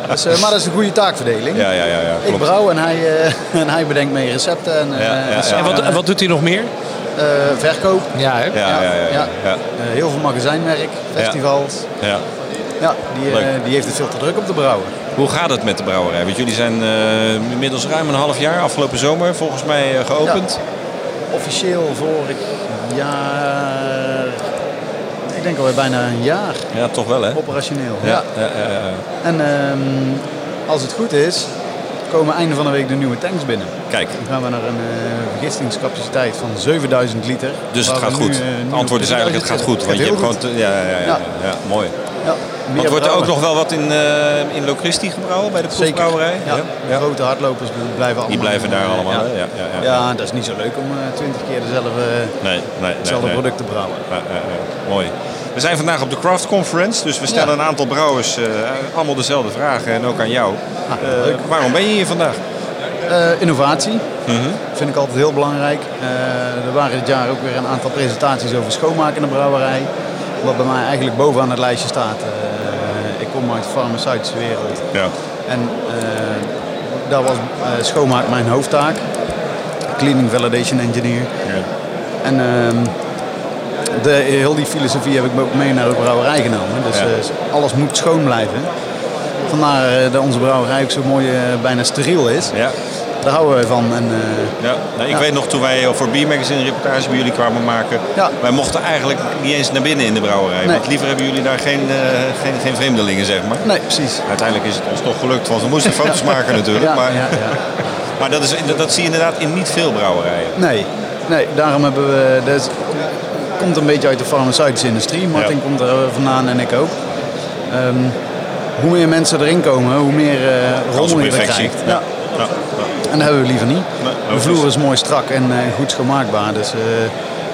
Speaker 9: Dus, eh, maar dat is een goede taakverdeling.
Speaker 3: Ja, ja, ja. ja
Speaker 9: Ik brouw en hij, en hij bedenkt mee recepten. En, eh, en
Speaker 3: ja.
Speaker 9: samen,
Speaker 6: En wat, en wat doet hij nog meer?
Speaker 9: Eh, verkoop.
Speaker 6: Ja, hè?
Speaker 3: Ja, ja, ja. ja,
Speaker 9: Ja.
Speaker 3: ja.
Speaker 9: Eh, heel veel magazijnwerk, festivals.
Speaker 3: ja.
Speaker 9: Ja, die, eh, die heeft het veel te druk om te brouwen.
Speaker 3: Hoe gaat het met de brouwerij? Want jullie zijn eh, inmiddels ruim een half jaar, afgelopen zomer, volgens mij geopend.
Speaker 9: Officieel vorig jaar, ik denk alweer bijna een jaar
Speaker 3: Ja, toch wel hè?
Speaker 9: operationeel.
Speaker 3: Ja, ja, ja, ja, ja.
Speaker 9: En ehm, als het goed is, komen einde van de week de nieuwe tanks binnen.
Speaker 3: Kijk,
Speaker 9: Dan gaan we naar een eh vergistingscapaciteit van 7000 liter.
Speaker 3: dus het gaat
Speaker 9: nu,
Speaker 3: goed.
Speaker 9: eh,
Speaker 3: Het antwoord is eigenlijk het gaat goed. Want je hebt gewoon... te- ja, ja, ja, ja,
Speaker 9: Ja.
Speaker 3: ja, mooi.
Speaker 9: Ja,
Speaker 3: Want wordt er ook nog wel wat in, eh in Locristi gebrouwen bij de proefbrouwerij?
Speaker 9: Ja, de grote hardlopers blijven allemaal.
Speaker 3: Die blijven daar allemaal.
Speaker 9: Ja.
Speaker 3: Ja, ja, ja.
Speaker 9: Ja, dat is niet zo leuk om twintig keer dezelfde,
Speaker 3: Nee, nee,
Speaker 9: product te brouwen.
Speaker 3: Ja, ja, ja. Mooi. We zijn vandaag op de Craft Conference, dus we stellen
Speaker 9: Ja.
Speaker 3: een aantal brouwers eh, allemaal dezelfde vragen en ook aan jou.
Speaker 9: Ah,
Speaker 3: Eh, waarom ben je hier vandaag?
Speaker 9: Eh, innovatie
Speaker 3: Mhm.
Speaker 9: vind ik altijd heel belangrijk. Er waren dit jaar ook weer een aantal presentaties over schoonmaken in de brouwerij. Wat bij mij eigenlijk bovenaan het lijstje staat. Ik kom uit de farmaceutische wereld.
Speaker 3: Ja.
Speaker 9: En daar was schoonmaak mijn hoofdtaak. Cleaning Validation Engineer. En ehm, de, heel die filosofie heb ik ook mee naar de brouwerij genomen. Dus
Speaker 3: Ja.
Speaker 9: eh, alles moet schoon blijven. Vandaar eh, dat onze brouwerij ook zo mooi eh, bijna steriel is.
Speaker 3: Ja.
Speaker 9: Daar houden wij van. En,
Speaker 3: Ja, nou, ik
Speaker 9: Ja.
Speaker 3: weet nog toen wij voor Beer Magazine een reportage bij jullie kwamen maken.
Speaker 9: Ja.
Speaker 3: Wij mochten eigenlijk niet eens naar binnen in de brouwerij.
Speaker 9: Nee.
Speaker 3: Want liever hebben jullie daar geen, geen, geen vreemdelingen, zeg maar.
Speaker 9: nee, precies.
Speaker 3: Uiteindelijk is het ons toch gelukt, want we moesten foto's maken natuurlijk.
Speaker 9: Ja,
Speaker 3: maar
Speaker 9: ja, ja.
Speaker 3: maar dat, is, dat zie je inderdaad in niet veel brouwerijen.
Speaker 9: Nee, nee, daarom hebben we. Dat komt een beetje uit de farmaceutische industrie. Martin
Speaker 3: Ja.
Speaker 9: komt er vandaan en ik ook. Ehm, hoe meer mensen erin komen, hoe meer eh
Speaker 3: op
Speaker 9: rommel je er krijgt.
Speaker 3: Ja.
Speaker 9: Ja.
Speaker 3: Ja.
Speaker 9: En dat hebben we liever niet.
Speaker 3: Nee,
Speaker 9: de vloer is mooi strak en eh, goed schoonmaakbaar. Dus eh,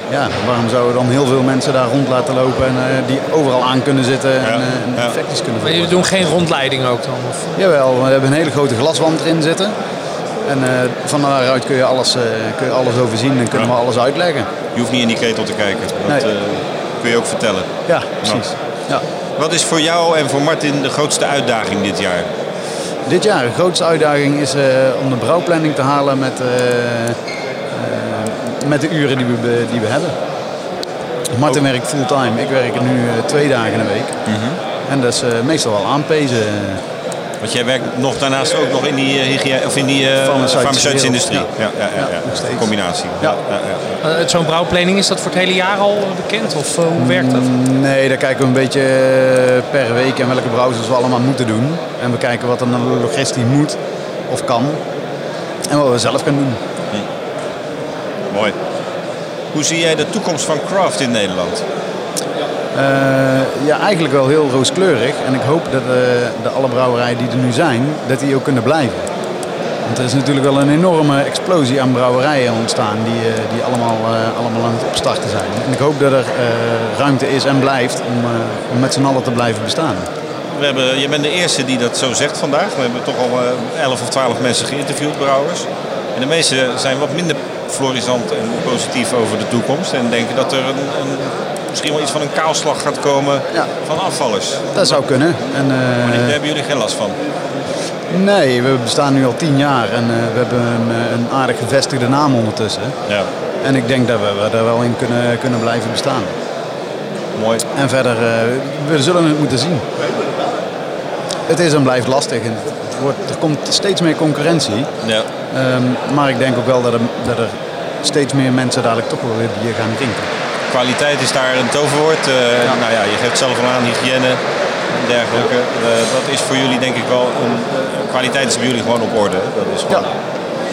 Speaker 9: ja, waarom zouden we dan heel veel mensen daar rond laten lopen en eh, die overal aan kunnen zitten en, eh, en
Speaker 3: ja.
Speaker 9: infecties kunnen
Speaker 6: Maar jullie
Speaker 9: voorkomen?
Speaker 6: doen geen rondleiding ook dan? Of?
Speaker 9: Jawel, we hebben een hele grote glaswand erin zitten. En eh, van daaruit kun je alles, eh, kun je alles overzien en kunnen
Speaker 3: Ja.
Speaker 9: we alles uitleggen.
Speaker 3: Je hoeft niet in die ketel te kijken. Dat,
Speaker 9: Nee.
Speaker 3: eh, kun je ook vertellen.
Speaker 9: Ja, precies. Ja.
Speaker 3: Wat is voor jou en voor Martin de grootste uitdaging dit jaar?
Speaker 9: Dit jaar de grootste uitdaging is om de brouwplanning te halen met, met de uren die we, die we hebben. Martin werkt fulltime. Ik werk nu twee dagen in de week. En dat is meestal wel aanpezen.
Speaker 3: Want jij werkt nog daarnaast ook nog in die, eh, hygiëne, of in die eh,
Speaker 9: Farmaceutische
Speaker 3: farmaceutische industrie. Ja, ja, ja, ja.
Speaker 9: steeds.
Speaker 3: Combinatie.
Speaker 9: Ja.
Speaker 3: Ja, ja.
Speaker 6: Eh, Zo'n brouwplanning, is dat voor het hele jaar al bekend? Of hoe werkt dat?
Speaker 9: Nee, daar kijken we een beetje per week en welke browsers we allemaal moeten doen. En we kijken wat er de logistiek moet of kan. En wat we zelf kunnen doen.
Speaker 3: Mooi. Hoe zie jij de toekomst van craft in Nederland?
Speaker 9: Eh, ja, eigenlijk wel heel rooskleurig. En ik hoop dat eh, de alle brouwerijen die er nu zijn, dat die ook kunnen blijven. Want er is natuurlijk wel een enorme explosie aan brouwerijen ontstaan die, eh, die allemaal, allemaal aan het opstarten zijn. En ik hoop dat er ruimte is en blijft om, om met z'n allen te blijven bestaan.
Speaker 3: We hebben, je bent de eerste die dat zo zegt vandaag. We hebben toch al eh, 11 of 12 mensen geïnterviewd, brouwers. En de meeste zijn wat minder florisant en positief over de toekomst. En denken dat er een, een, misschien wel iets van een kaalslag gaat komen
Speaker 9: Ja.
Speaker 3: van afvallers.
Speaker 9: Dat zou kunnen. En, eh,
Speaker 3: Daar hebben jullie geen last van.
Speaker 9: nee, we bestaan nu al tien jaar en eh, we hebben een, eh, een aardig gevestigde naam ondertussen.
Speaker 3: Ja,
Speaker 9: En ik denk dat we, er wel in kunnen, kunnen blijven bestaan.
Speaker 3: mooi.
Speaker 9: En verder, we zullen het moeten zien. Het is en blijft lastig. En het wordt, er komt steeds meer concurrentie.
Speaker 3: Ja.
Speaker 9: Ehm, maar ik denk ook wel dat er, dat er steeds meer mensen dadelijk toch wel weer bier gaan drinken.
Speaker 3: Kwaliteit is daar een toverwoord. Eh, Nou ja, je geeft zelf al aan, hygiëne en dergelijke. Eh, dat is voor jullie denk ik wel een... eh, kwaliteit is bij jullie gewoon op orde. Dat is gewoon...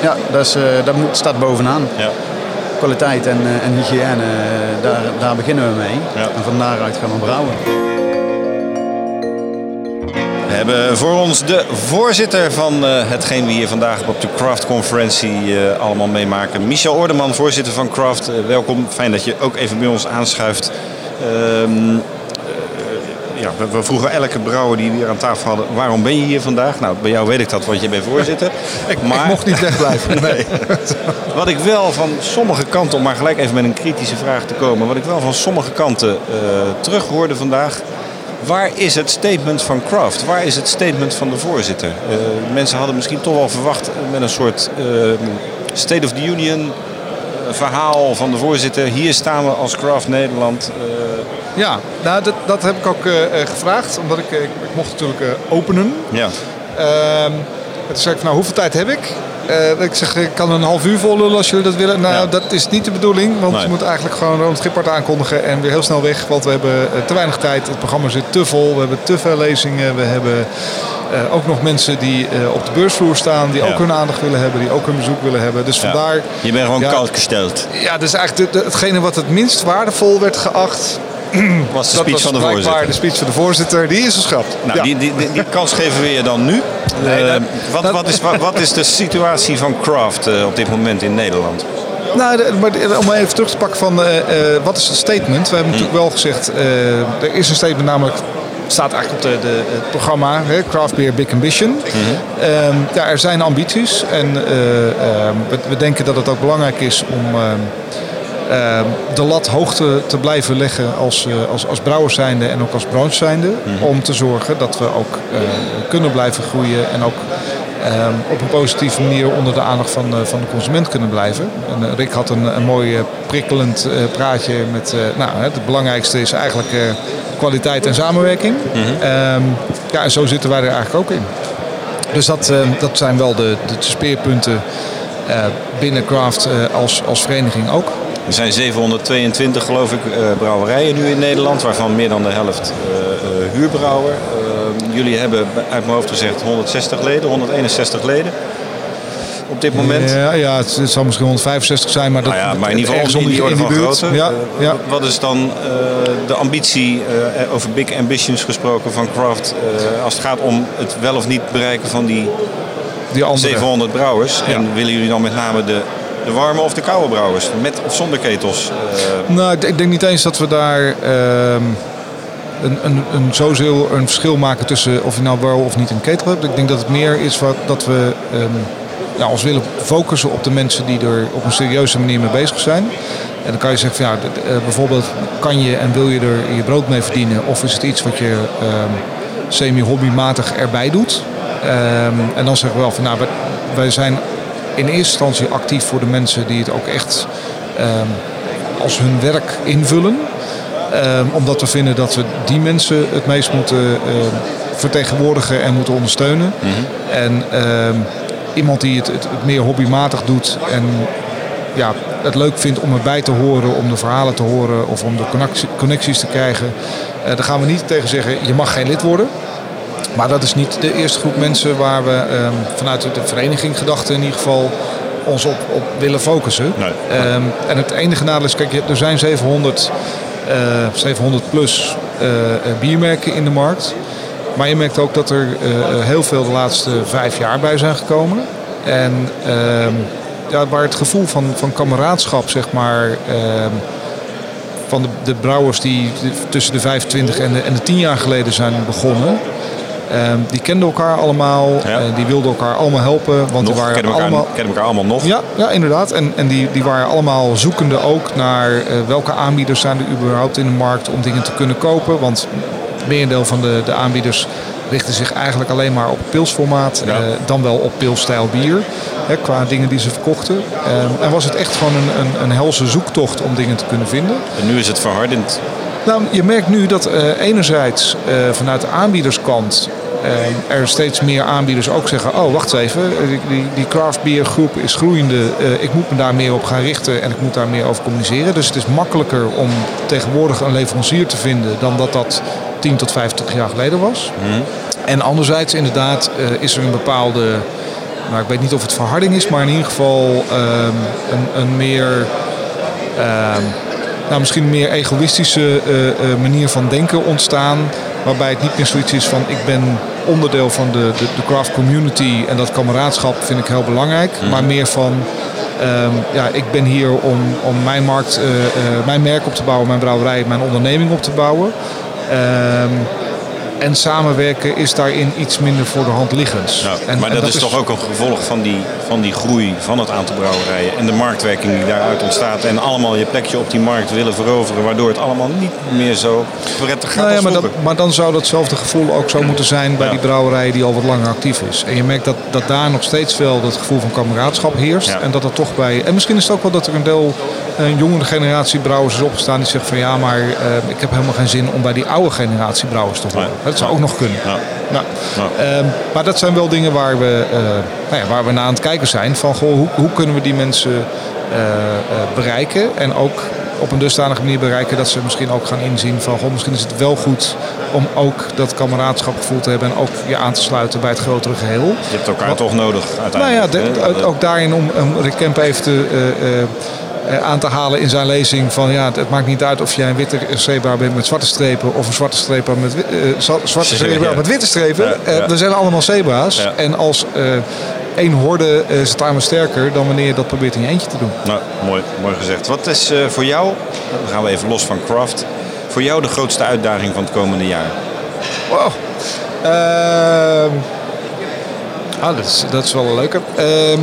Speaker 9: Ja, dat, is, dat moet, staat bovenaan.
Speaker 3: Ja.
Speaker 9: Kwaliteit en, en hygiëne, daar, daar beginnen we mee.
Speaker 3: Ja.
Speaker 9: En van daaruit gaan we brouwen.
Speaker 3: We hebben voor ons de voorzitter van eh, hetgeen we hier vandaag op de Craft-conferentie eh, allemaal meemaken. Michel Ordeman, voorzitter van Craft. Eh, welkom, fijn dat je ook even bij ons aanschuift. Ehm, eh, ja, we, vroegen elke brouwer die we hier aan tafel hadden, waarom ben je hier vandaag? Nou, bij jou weet ik dat, want je bent voorzitter.
Speaker 10: Ik,
Speaker 3: Maar-
Speaker 10: ik mocht niet wegblijven. Nee.
Speaker 3: Wat ik wel van sommige kanten, om maar gelijk even met een kritische vraag te komen, wat ik wel van sommige kanten eh terug hoorde vandaag. Waar is het statement van Kraft? Waar is het statement van de voorzitter? Eh, mensen hadden misschien toch wel verwacht met een soort eh, State of the Union eh, verhaal van de voorzitter. Hier staan we als Kraft Nederland. eh,
Speaker 10: Ja, nou, dat, dat heb ik ook eh, eh, gevraagd. Omdat ik, eh, ik, ik mocht natuurlijk eh, openen.
Speaker 3: ja.
Speaker 10: Ehm, en toen zei ik van, nou, hoeveel tijd heb ik? Eh, ik zeg, ik kan een half uur vol lullen als jullie dat willen. Nou,
Speaker 3: Ja.
Speaker 10: dat is niet de bedoeling. Want
Speaker 3: Nee.
Speaker 10: je moet eigenlijk gewoon Ronald Gippard aankondigen en weer heel snel weg. Want we hebben eh, te weinig tijd. Het programma zit te vol. We hebben te veel lezingen. We hebben eh, ook nog mensen die op de beursvloer staan. Die
Speaker 3: Ja.
Speaker 10: ook hun aandacht willen hebben. Die ook hun bezoek willen hebben. Dus
Speaker 3: Ja.
Speaker 10: vandaar...
Speaker 3: Je bent gewoon koud gesteld.
Speaker 10: Ja, dat is eigenlijk de, de- hetgene wat het minst waardevol werd geacht.
Speaker 3: Was de
Speaker 10: dat
Speaker 3: speech
Speaker 10: was
Speaker 3: van de voorzitter.
Speaker 10: de speech van de voorzitter. Die is geschrapt.
Speaker 3: Nou,
Speaker 10: Ja.
Speaker 3: die, die, die, die kans geven we je dan nu.
Speaker 10: Nee,
Speaker 3: Eh,
Speaker 10: dat-
Speaker 3: wat,
Speaker 10: dat-
Speaker 3: wat, is, wat, wat is de situatie van Kraft eh, op dit moment in Nederland?
Speaker 10: Nou, maar om even terug te pakken van eh, wat is het statement? We hebben natuurlijk wel gezegd, er is een statement namelijk, staat eigenlijk op de, de, het programma, hè, Craft Beer Big Ambition. Ehm, ja, er zijn ambities en eh, ehm, we, we denken dat het ook belangrijk is om ehm, de lat hoog te, te blijven leggen als, eh, als, als brouwers zijnde en ook als branche zijnde. Om te zorgen dat we ook eh, kunnen blijven groeien en ook ehm, op een positieve manier onder de aandacht van, eh, van de consument kunnen blijven. En, Rick had een, een mooi prikkelend praatje met, nou, het belangrijkste is eigenlijk kwaliteit en samenwerking. Ehm, ja, en zo zitten wij er eigenlijk ook in. Dus dat, dat zijn wel de, de speerpunten binnen Craft als, als vereniging ook.
Speaker 3: Er zijn 722 geloof ik eh, brouwerijen nu in Nederland, waarvan meer dan de helft eh, eh, huurbrouwer. Eh, jullie hebben uit mijn hoofd gezegd 160 leden, 161 leden op dit moment.
Speaker 10: Ja, ja het, zal misschien 165 zijn, maar dat
Speaker 3: Nou ja, maar in ieder geval in die orde van grootte.
Speaker 10: Ja, ja.
Speaker 3: Wat is dan de ambitie, over big ambitions gesproken van Kraft, eh, als het gaat om het wel of niet bereiken van die
Speaker 10: Die andere.
Speaker 3: 700 brouwers? En willen jullie dan met name de, de warme of de koude brouwers, met of zonder ketels? Eh,
Speaker 10: Nou, ik, denk niet eens dat we daar ehm, een, een, een zozeer een verschil maken tussen of je nou wel of niet een ketel hebt. Ik denk dat het meer is wat, dat we ehm, ja, ons willen focussen op de mensen die er op een serieuze manier mee bezig zijn. En dan kan je zeggen, van, ja, eh, bijvoorbeeld kan je en wil je er je brood mee verdienen? Of is het iets wat je ehm, semi-hobbymatig erbij doet? En dan zeggen we wel van, nou, wij zijn in eerste instantie actief voor de mensen die het ook echt ehm, als hun werk invullen. Ehm, omdat we vinden dat we die mensen het meest moeten ehm, vertegenwoordigen en moeten ondersteunen. En ehm, iemand die het, het, het meer hobbymatig doet en ja, het leuk vindt om erbij te horen, om de verhalen te horen of om de connectie- connecties te krijgen. eh daar gaan we niet tegen zeggen, je mag geen lid worden. Maar dat is niet de eerste groep mensen waar we ehm, vanuit de vereniging gedachten in ieder geval ons op, op willen focussen. Ehm, en het enige nadeel is, kijk, er zijn 700, eh, 700 plus eh, eh, biermerken in de markt. Maar je merkt ook dat er eh, heel veel de laatste vijf jaar bij zijn gekomen. En ehm, ja, waar het gevoel van, van kameraadschap, zeg maar, van de, de brouwers die tussen de 25 en de, en de 10 jaar geleden zijn begonnen. Ehm, die kenden elkaar allemaal, eh, die wilden elkaar allemaal helpen. Want
Speaker 3: Nog,
Speaker 10: die waren
Speaker 3: kennen, elkaar,
Speaker 10: allemaal,
Speaker 3: kennen elkaar allemaal nog.
Speaker 10: ja, ja, inderdaad. En, en die, die waren allemaal zoekende ook naar eh, welke aanbieders zijn er überhaupt in de markt om dingen te kunnen kopen. Want het merendeel van de, de aanbieders richten zich eigenlijk alleen maar op pilsformaat. eh, dan wel op pilsstijl bier. Hè, qua dingen die ze verkochten. Ehm, en was het echt gewoon een, een, een helse zoektocht om dingen te kunnen vinden.
Speaker 3: En nu is het verhardend.
Speaker 10: Nou, je merkt nu dat eh, enerzijds vanuit de aanbiederskant er steeds meer aanbieders ook zeggen: Oh, wacht even, eh, die, die, craft beer groep is groeiende. eh, ik moet me daar meer op gaan richten en ik moet daar meer over communiceren. Dus het is makkelijker om tegenwoordig een leverancier te vinden dan dat dat 10 tot 50 jaar geleden was. En anderzijds, inderdaad, eh, is er een bepaalde. Nou, ik weet niet of het verharding is, maar in ieder geval ehm, een, een meer. ehm, nou, misschien een meer egoïstische eh, eh, manier van denken ontstaan. Waarbij het niet meer zoiets is van ik ben onderdeel van de, de, de craft community en dat kameraadschap vind ik heel belangrijk. Maar meer van ehm, ja, ik ben hier om, om mijn, markt, eh, eh, mijn merk op te bouwen, mijn brouwerij, mijn onderneming op te bouwen. Ehm, en samenwerken is daarin iets minder voor de hand liggend. En-
Speaker 3: maar
Speaker 10: en
Speaker 3: dat, is, toch ook een gevolg van die, van die groei van het aantal brouwerijen. En de marktwerking die daaruit ontstaat. En allemaal je plekje op die markt willen veroveren. Waardoor het allemaal niet meer zo prettig gaat
Speaker 10: Nou ja, maar, dat, maar dan zou datzelfde gevoel ook zo moeten zijn bij die brouwerij die al wat langer actief is. En je merkt dat, dat daar nog steeds wel dat gevoel van kameraadschap heerst. En dat dat toch bij. En misschien is het ook wel dat er een deel een jongere generatie brouwers is opgestaan die zegt van ja, maar eh, ik heb helemaal geen zin om bij die oude generatie brouwers te horen. Dat zou ook nog kunnen. Nou, ehm, maar dat zijn wel dingen waar we, eh, nou ja, waar we naar aan het kijken zijn. Van goh, hoe, hoe kunnen we die mensen eh, bereiken? En ook op een dusdanige manier bereiken dat ze misschien ook gaan inzien van goh, misschien is het wel goed om ook dat kameraadschapgevoel te hebben en ook je aan te sluiten bij het grotere geheel.
Speaker 3: Je hebt elkaar toch nodig
Speaker 10: Nou
Speaker 3: uiteindelijk.
Speaker 10: ja, de-
Speaker 3: hè?
Speaker 10: ook- daarin om, om Rick Kemp even te, aan te halen in zijn lezing van ja, het maakt niet uit of jij een witte zeebra bent met zwarte strepen of een zwarte strepen met, eh, zwarte zeebra
Speaker 3: Ja.
Speaker 10: met witte strepen. Eh, we zijn allemaal zebra's. En als eh, één horde eh, is het armen sterker dan wanneer je dat probeert in je eentje te doen.
Speaker 3: Nou, mooi, mooi gezegd. Wat is eh, voor jou, dan gaan we even los van craft, voor jou de grootste uitdaging van het komende jaar?
Speaker 10: Wow. Ehm, ah, dat, is, dat is wel een leuke. Ehm,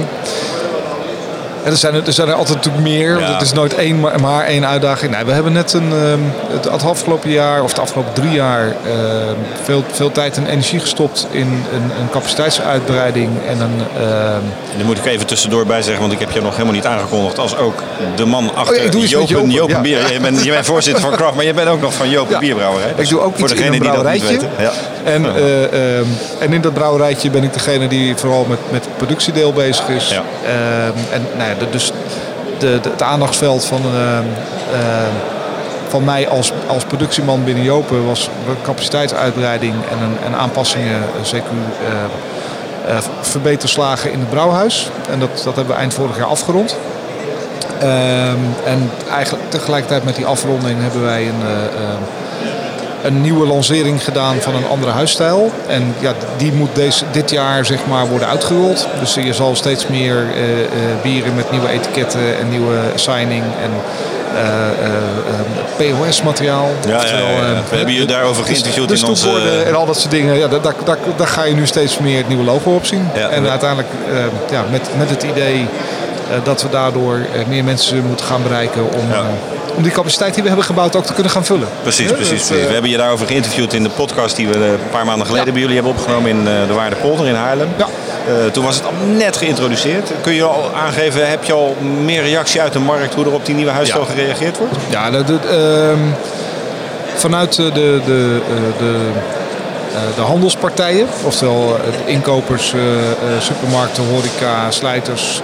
Speaker 10: en er, zijn er, er zijn er altijd natuurlijk meer.
Speaker 3: Ja.
Speaker 10: Het is nooit één, maar, maar één uitdaging. Nee, we hebben net een, ehm, het, het afgelopen jaar, of het afgelopen drie jaar, ehm, veel, veel tijd en energie gestopt in een, een capaciteitsuitbreiding en een. ehm,
Speaker 3: En daar moet ik even tussendoor bij zeggen, want ik heb je nog helemaal niet aangekondigd als ook de man achter
Speaker 10: Oh ja, ik doe iets met
Speaker 3: Jopen,
Speaker 10: Jopen,
Speaker 3: Jopen
Speaker 10: ja.
Speaker 3: Bier. Je bent, je bent voorzitter van Craft, maar je bent ook nog van Jopen. Bierbrouwerij.
Speaker 10: Ik
Speaker 3: Dus
Speaker 10: doe ook
Speaker 3: voor
Speaker 10: iets in
Speaker 3: degene
Speaker 10: een
Speaker 3: die dat niet weten.
Speaker 10: En, eh, en in dat brouwerijtje ben ik degene die vooral met, met het productiedeel bezig is. En nou dus de, het aandachtsveld van, ehm, ehm, van mij als, als productieman binnen Jopen was capaciteitsuitbreiding en, een, en aanpassingen, eh, CQ, eh, eh, verbeterslagen in het brouwhuis. En dat, dat hebben we eind vorig jaar afgerond. Ehm, en eigenlijk tegelijkertijd met die afronding hebben wij een, eh, een nieuwe lancering gedaan van een andere huisstijl. En ja, die moet deze, dit jaar zeg maar worden uitgerold. Dus je zal steeds meer eh, eh, bieren met nieuwe etiketten en nieuwe signing en POS-materiaal.
Speaker 3: Ja, ja, ja, ja. We hebben jullie daarover geïnterviewd
Speaker 10: de
Speaker 3: in onze-
Speaker 10: en al dat soort dingen. Ja, daar, daar, daar, ga je nu steeds meer het nieuwe logo op zien. en uiteindelijk eh, ja, met, met het idee eh, dat we daardoor eh, meer mensen moeten gaan bereiken om,
Speaker 3: Ja.
Speaker 10: Om die capaciteit die we hebben gebouwd ook te kunnen gaan vullen.
Speaker 3: Precies,
Speaker 10: Ja,
Speaker 3: precies.
Speaker 10: dat,
Speaker 3: precies.
Speaker 10: eh,
Speaker 3: We hebben je daarover geïnterviewd in de podcast die we eh, een paar maanden geleden bij jullie hebben opgenomen in eh, de Waardepolder in Haarlem.
Speaker 10: Ja.
Speaker 3: Toen was het al net geïntroduceerd. Kun je al aangeven, heb je al meer reactie uit de markt hoe er op die nieuwe huisstijl
Speaker 10: Ja.
Speaker 3: gereageerd wordt?
Speaker 10: Ja, de, ehm, vanuit de, de, de, eh, de, de handelspartijen, oftewel eh, de inkopers, eh, eh, supermarkten, horeca, slijters,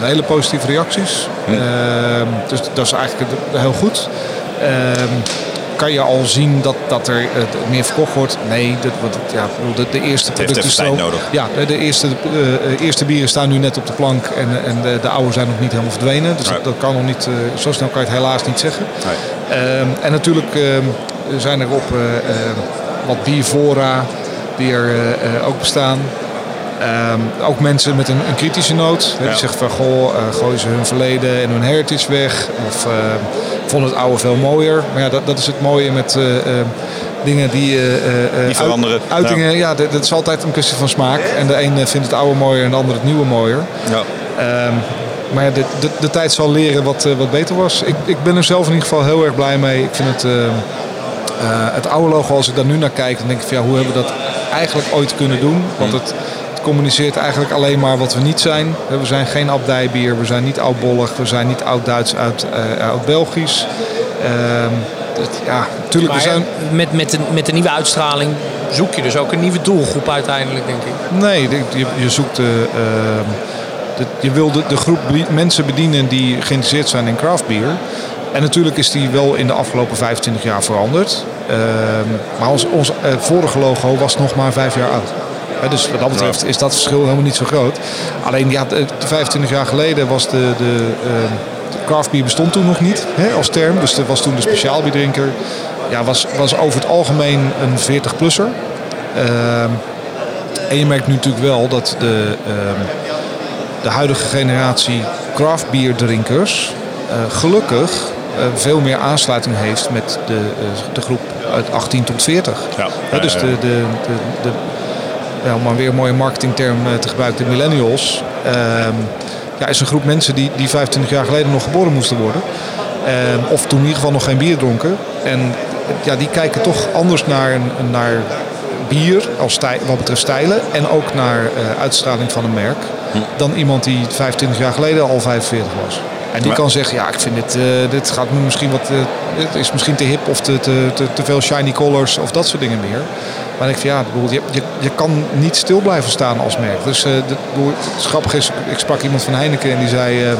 Speaker 10: hele positieve reacties. Ehm, dus dat is eigenlijk heel goed. Ehm, kan je al zien dat, dat er eh, meer verkocht wordt? Nee, dat, want, ja, de, de eerste producten staan-
Speaker 3: nodig.
Speaker 10: Ja, de- de eerste, eh, eh, eerste bieren staan nu net op de plank en, en de, de oude zijn nog niet helemaal verdwenen. Dus
Speaker 3: Nee.
Speaker 10: dat, dat kan nog niet, eh, zo snel kan je het helaas niet zeggen. Ehm, en natuurlijk zijn er op eh, eh, wat bierfora die er eh, eh, ook bestaan. Ehm, ook mensen met een, een kritische noot. hè,
Speaker 3: Ja.
Speaker 10: Die zeggen van goh, eh, gooien ze hun verleden en hun heritage weg. Of vonden het oude veel mooier. Maar ja, dat, dat is het mooie met dingen die...
Speaker 3: Die veranderen.
Speaker 10: uit- uitingen, ja, dat, dat is altijd een kwestie van smaak. En de een vindt het oude mooier en de ander het nieuwe mooier.
Speaker 3: Ja.
Speaker 10: Ehm, maar ja, de, de, de tijd zal leren wat, wat beter was. Ik, ik ben er zelf in ieder geval heel erg blij mee. Ik vind het, het oude logo, als ik daar nu naar kijk, dan denk ik van ja, hoe hebben we dat eigenlijk ooit kunnen doen? Want het, het communiceert eigenlijk alleen maar wat we niet zijn. Eh, We zijn geen abdijbier, we zijn niet oudbollig, we zijn niet oud-Duits, uit, eh, oud-Belgisch. Ehm, ja, natuurlijk, zijn...
Speaker 6: met, met, de, met de nieuwe uitstraling zoek je dus ook een nieuwe doelgroep uiteindelijk, denk ik.
Speaker 10: Nee, je, je zoekt de, ehm, de- je wil de, de groep mensen bedienen die geïnteresseerd zijn in craft beer. En natuurlijk is die wel in de afgelopen 25 jaar veranderd. Ehm, maar ons, ons eh, vorige logo was nog maar vijf jaar oud. Dus wat dat betreft is dat verschil helemaal niet zo groot. Alleen ja, de, de 25 jaar geleden was de, de, ehm, de craft beer bestond toen nog niet hè, als term. Dus er was toen de speciaalbierdrinker. Ja, was, was over het algemeen een 40-plusser. Ehm, en je merkt nu natuurlijk wel dat de, de huidige generatie craft bierdrinkers eh, gelukkig veel meer aansluiting heeft met de, eh, de groep uit 18 tot 40.
Speaker 3: Ja.
Speaker 10: Dus de, de, de, ja, om maar weer een mooie marketingterm eh, te gebruiken, de millennials. ehm, ja, is een groep mensen die, die 25 jaar geleden nog geboren moesten worden. Ehm, of toen in ieder geval nog geen bier dronken. En ja, die kijken toch anders naar, naar bier als stij- wat betreft stijlen. En ook naar eh, uitstraling van een merk. Dan iemand die 25 jaar geleden al 45 was. En die
Speaker 3: Maar-
Speaker 10: kan zeggen, ja, ik vind dit, eh, dit gaat me misschien wat, dit is misschien te hip of te, te, te, te veel shiny colors of dat soort dingen meer. Maar ik vind, ja, bedoel, je, je, je kan niet stil blijven staan als merk. Dus bedoel, het is, ik sprak iemand van Heineken en die zei,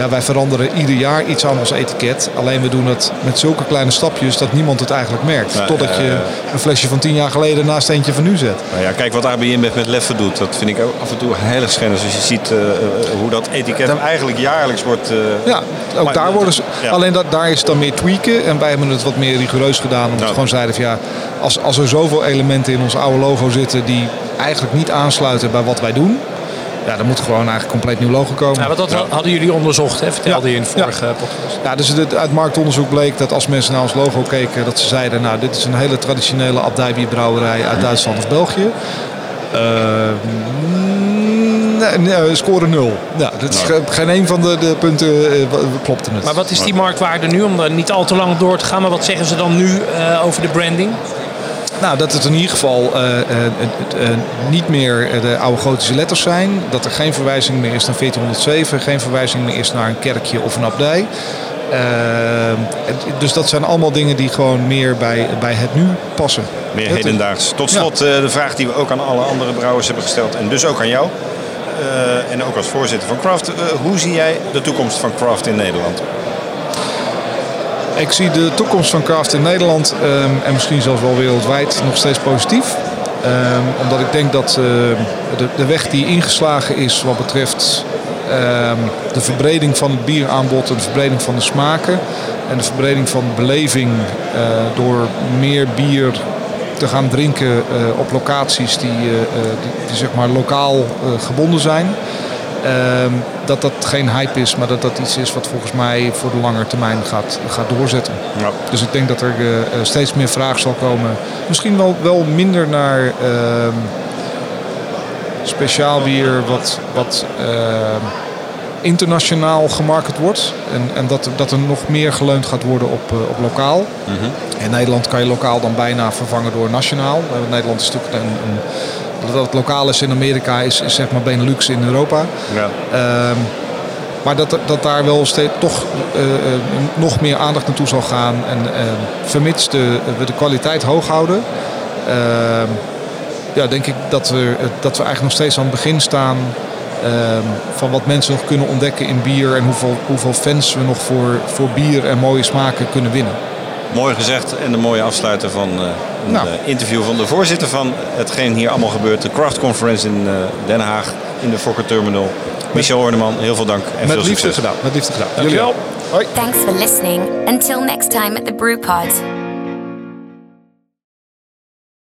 Speaker 10: ja, wij veranderen ieder jaar iets aan ons etiket. Alleen we doen het met zulke kleine stapjes dat niemand het eigenlijk merkt. Totdat je een flesje van 10 jaar geleden naast eentje van nu zet.
Speaker 3: Nou ja, kijk wat AB InBev met Leffe doet. Dat vind ik ook af en toe heel erg schennis. Als je ziet eh, eh, hoe dat etiket eigenlijk jaarlijks wordt... eh,
Speaker 10: Ja, ook
Speaker 3: maar-
Speaker 10: daar worden ze.
Speaker 3: Ja.
Speaker 10: Alleen dat, daar is het dan meer tweaken. En wij hebben het wat meer rigoureus gedaan. Omdat we gewoon zeiden van ja, als, als er zoveel elementen in ons oude logo zitten die eigenlijk niet aansluiten bij wat wij doen. Ja, dan moet er gewoon eigenlijk een compleet nieuw logo komen.
Speaker 6: Ja, want dat hadden jullie onderzocht, hè? vertelde je in de vorige podcast.
Speaker 10: Ja, dus het, uit marktonderzoek bleek dat als mensen naar ons logo keken, dat ze zeiden, nou, dit is een hele traditionele abdijbierbrouwerij uit Duitsland of België. Eh, mm, nee, nee, score nul. Ja, dit is ge- geen een van de, de punten eh, klopte het.
Speaker 6: Maar wat is die marktwaarde nu, om er niet al te lang door te gaan, maar wat zeggen ze dan nu eh, over de branding?
Speaker 10: Nou, dat het in ieder geval eh, eh, eh, niet meer de oude gotische letters zijn. Dat er geen verwijzing meer is naar 1407. Geen verwijzing meer is naar een kerkje of een abdij. Dus dat zijn allemaal dingen die gewoon meer bij, bij het nu passen.
Speaker 3: Meer hedendaags. Tot slot de vraag die we ook aan alle andere brouwers hebben gesteld. En dus ook aan jou. En ook als voorzitter van Craft. Hoe zie jij de toekomst van Craft in Nederland?
Speaker 10: Ik zie de toekomst van craft in Nederland ehm, en misschien zelfs wel wereldwijd nog steeds positief. Ehm, omdat ik denk dat ehm, de, de weg die ingeslagen is wat betreft ehm, de verbreding van het bieraanbod en de verbreding van de smaken en de verbreding van de beleving eh, door meer bier te gaan drinken eh, op locaties die, eh, eh, die, zeg maar lokaal eh, gebonden zijn. Ehm, dat dat geen hype is, maar dat dat iets is wat volgens mij voor de lange termijn gaat, gaat doorzetten. Dus ik denk dat er eh, eh, steeds meer vraag zal komen. Misschien wel, wel minder naar ehm, speciaal bier wat, wat ehm, internationaal gemarket wordt. En, en dat, dat er nog meer geleund gaat worden op, eh, op lokaal. In Nederland kan je lokaal dan bijna vervangen door nationaal. Eh, Nederland is natuurlijk een, een dat het lokaal is in Amerika is, is zeg maar Benelux in Europa.
Speaker 3: Ja.
Speaker 10: Ehm, maar dat, dat daar wel steeds toch eh, eh, nog meer aandacht naartoe zal gaan. En eh, vermits de, we de kwaliteit hoog houden, ehm, ja, denk ik dat we, dat we eigenlijk nog steeds aan het begin staan ehm, van wat mensen nog kunnen ontdekken in bier. En hoeveel, hoeveel fans we nog voor, voor bier en mooie smaken kunnen winnen.
Speaker 3: Mooi gezegd en een mooie afsluiter van eh, een
Speaker 10: Nou.
Speaker 3: eh, interview van de voorzitter van hetgeen hier allemaal gebeurt. De Craft Conference in eh, Den Haag in de Fokker Terminal. Michel Orneman, heel veel dank en
Speaker 10: Met
Speaker 3: veel
Speaker 10: liefde
Speaker 3: succes.
Speaker 10: gedaan. Met liefde gedaan.
Speaker 3: Dankjewel.
Speaker 10: Hoi.
Speaker 2: Thanks for listening. Until next time at the Brewpod.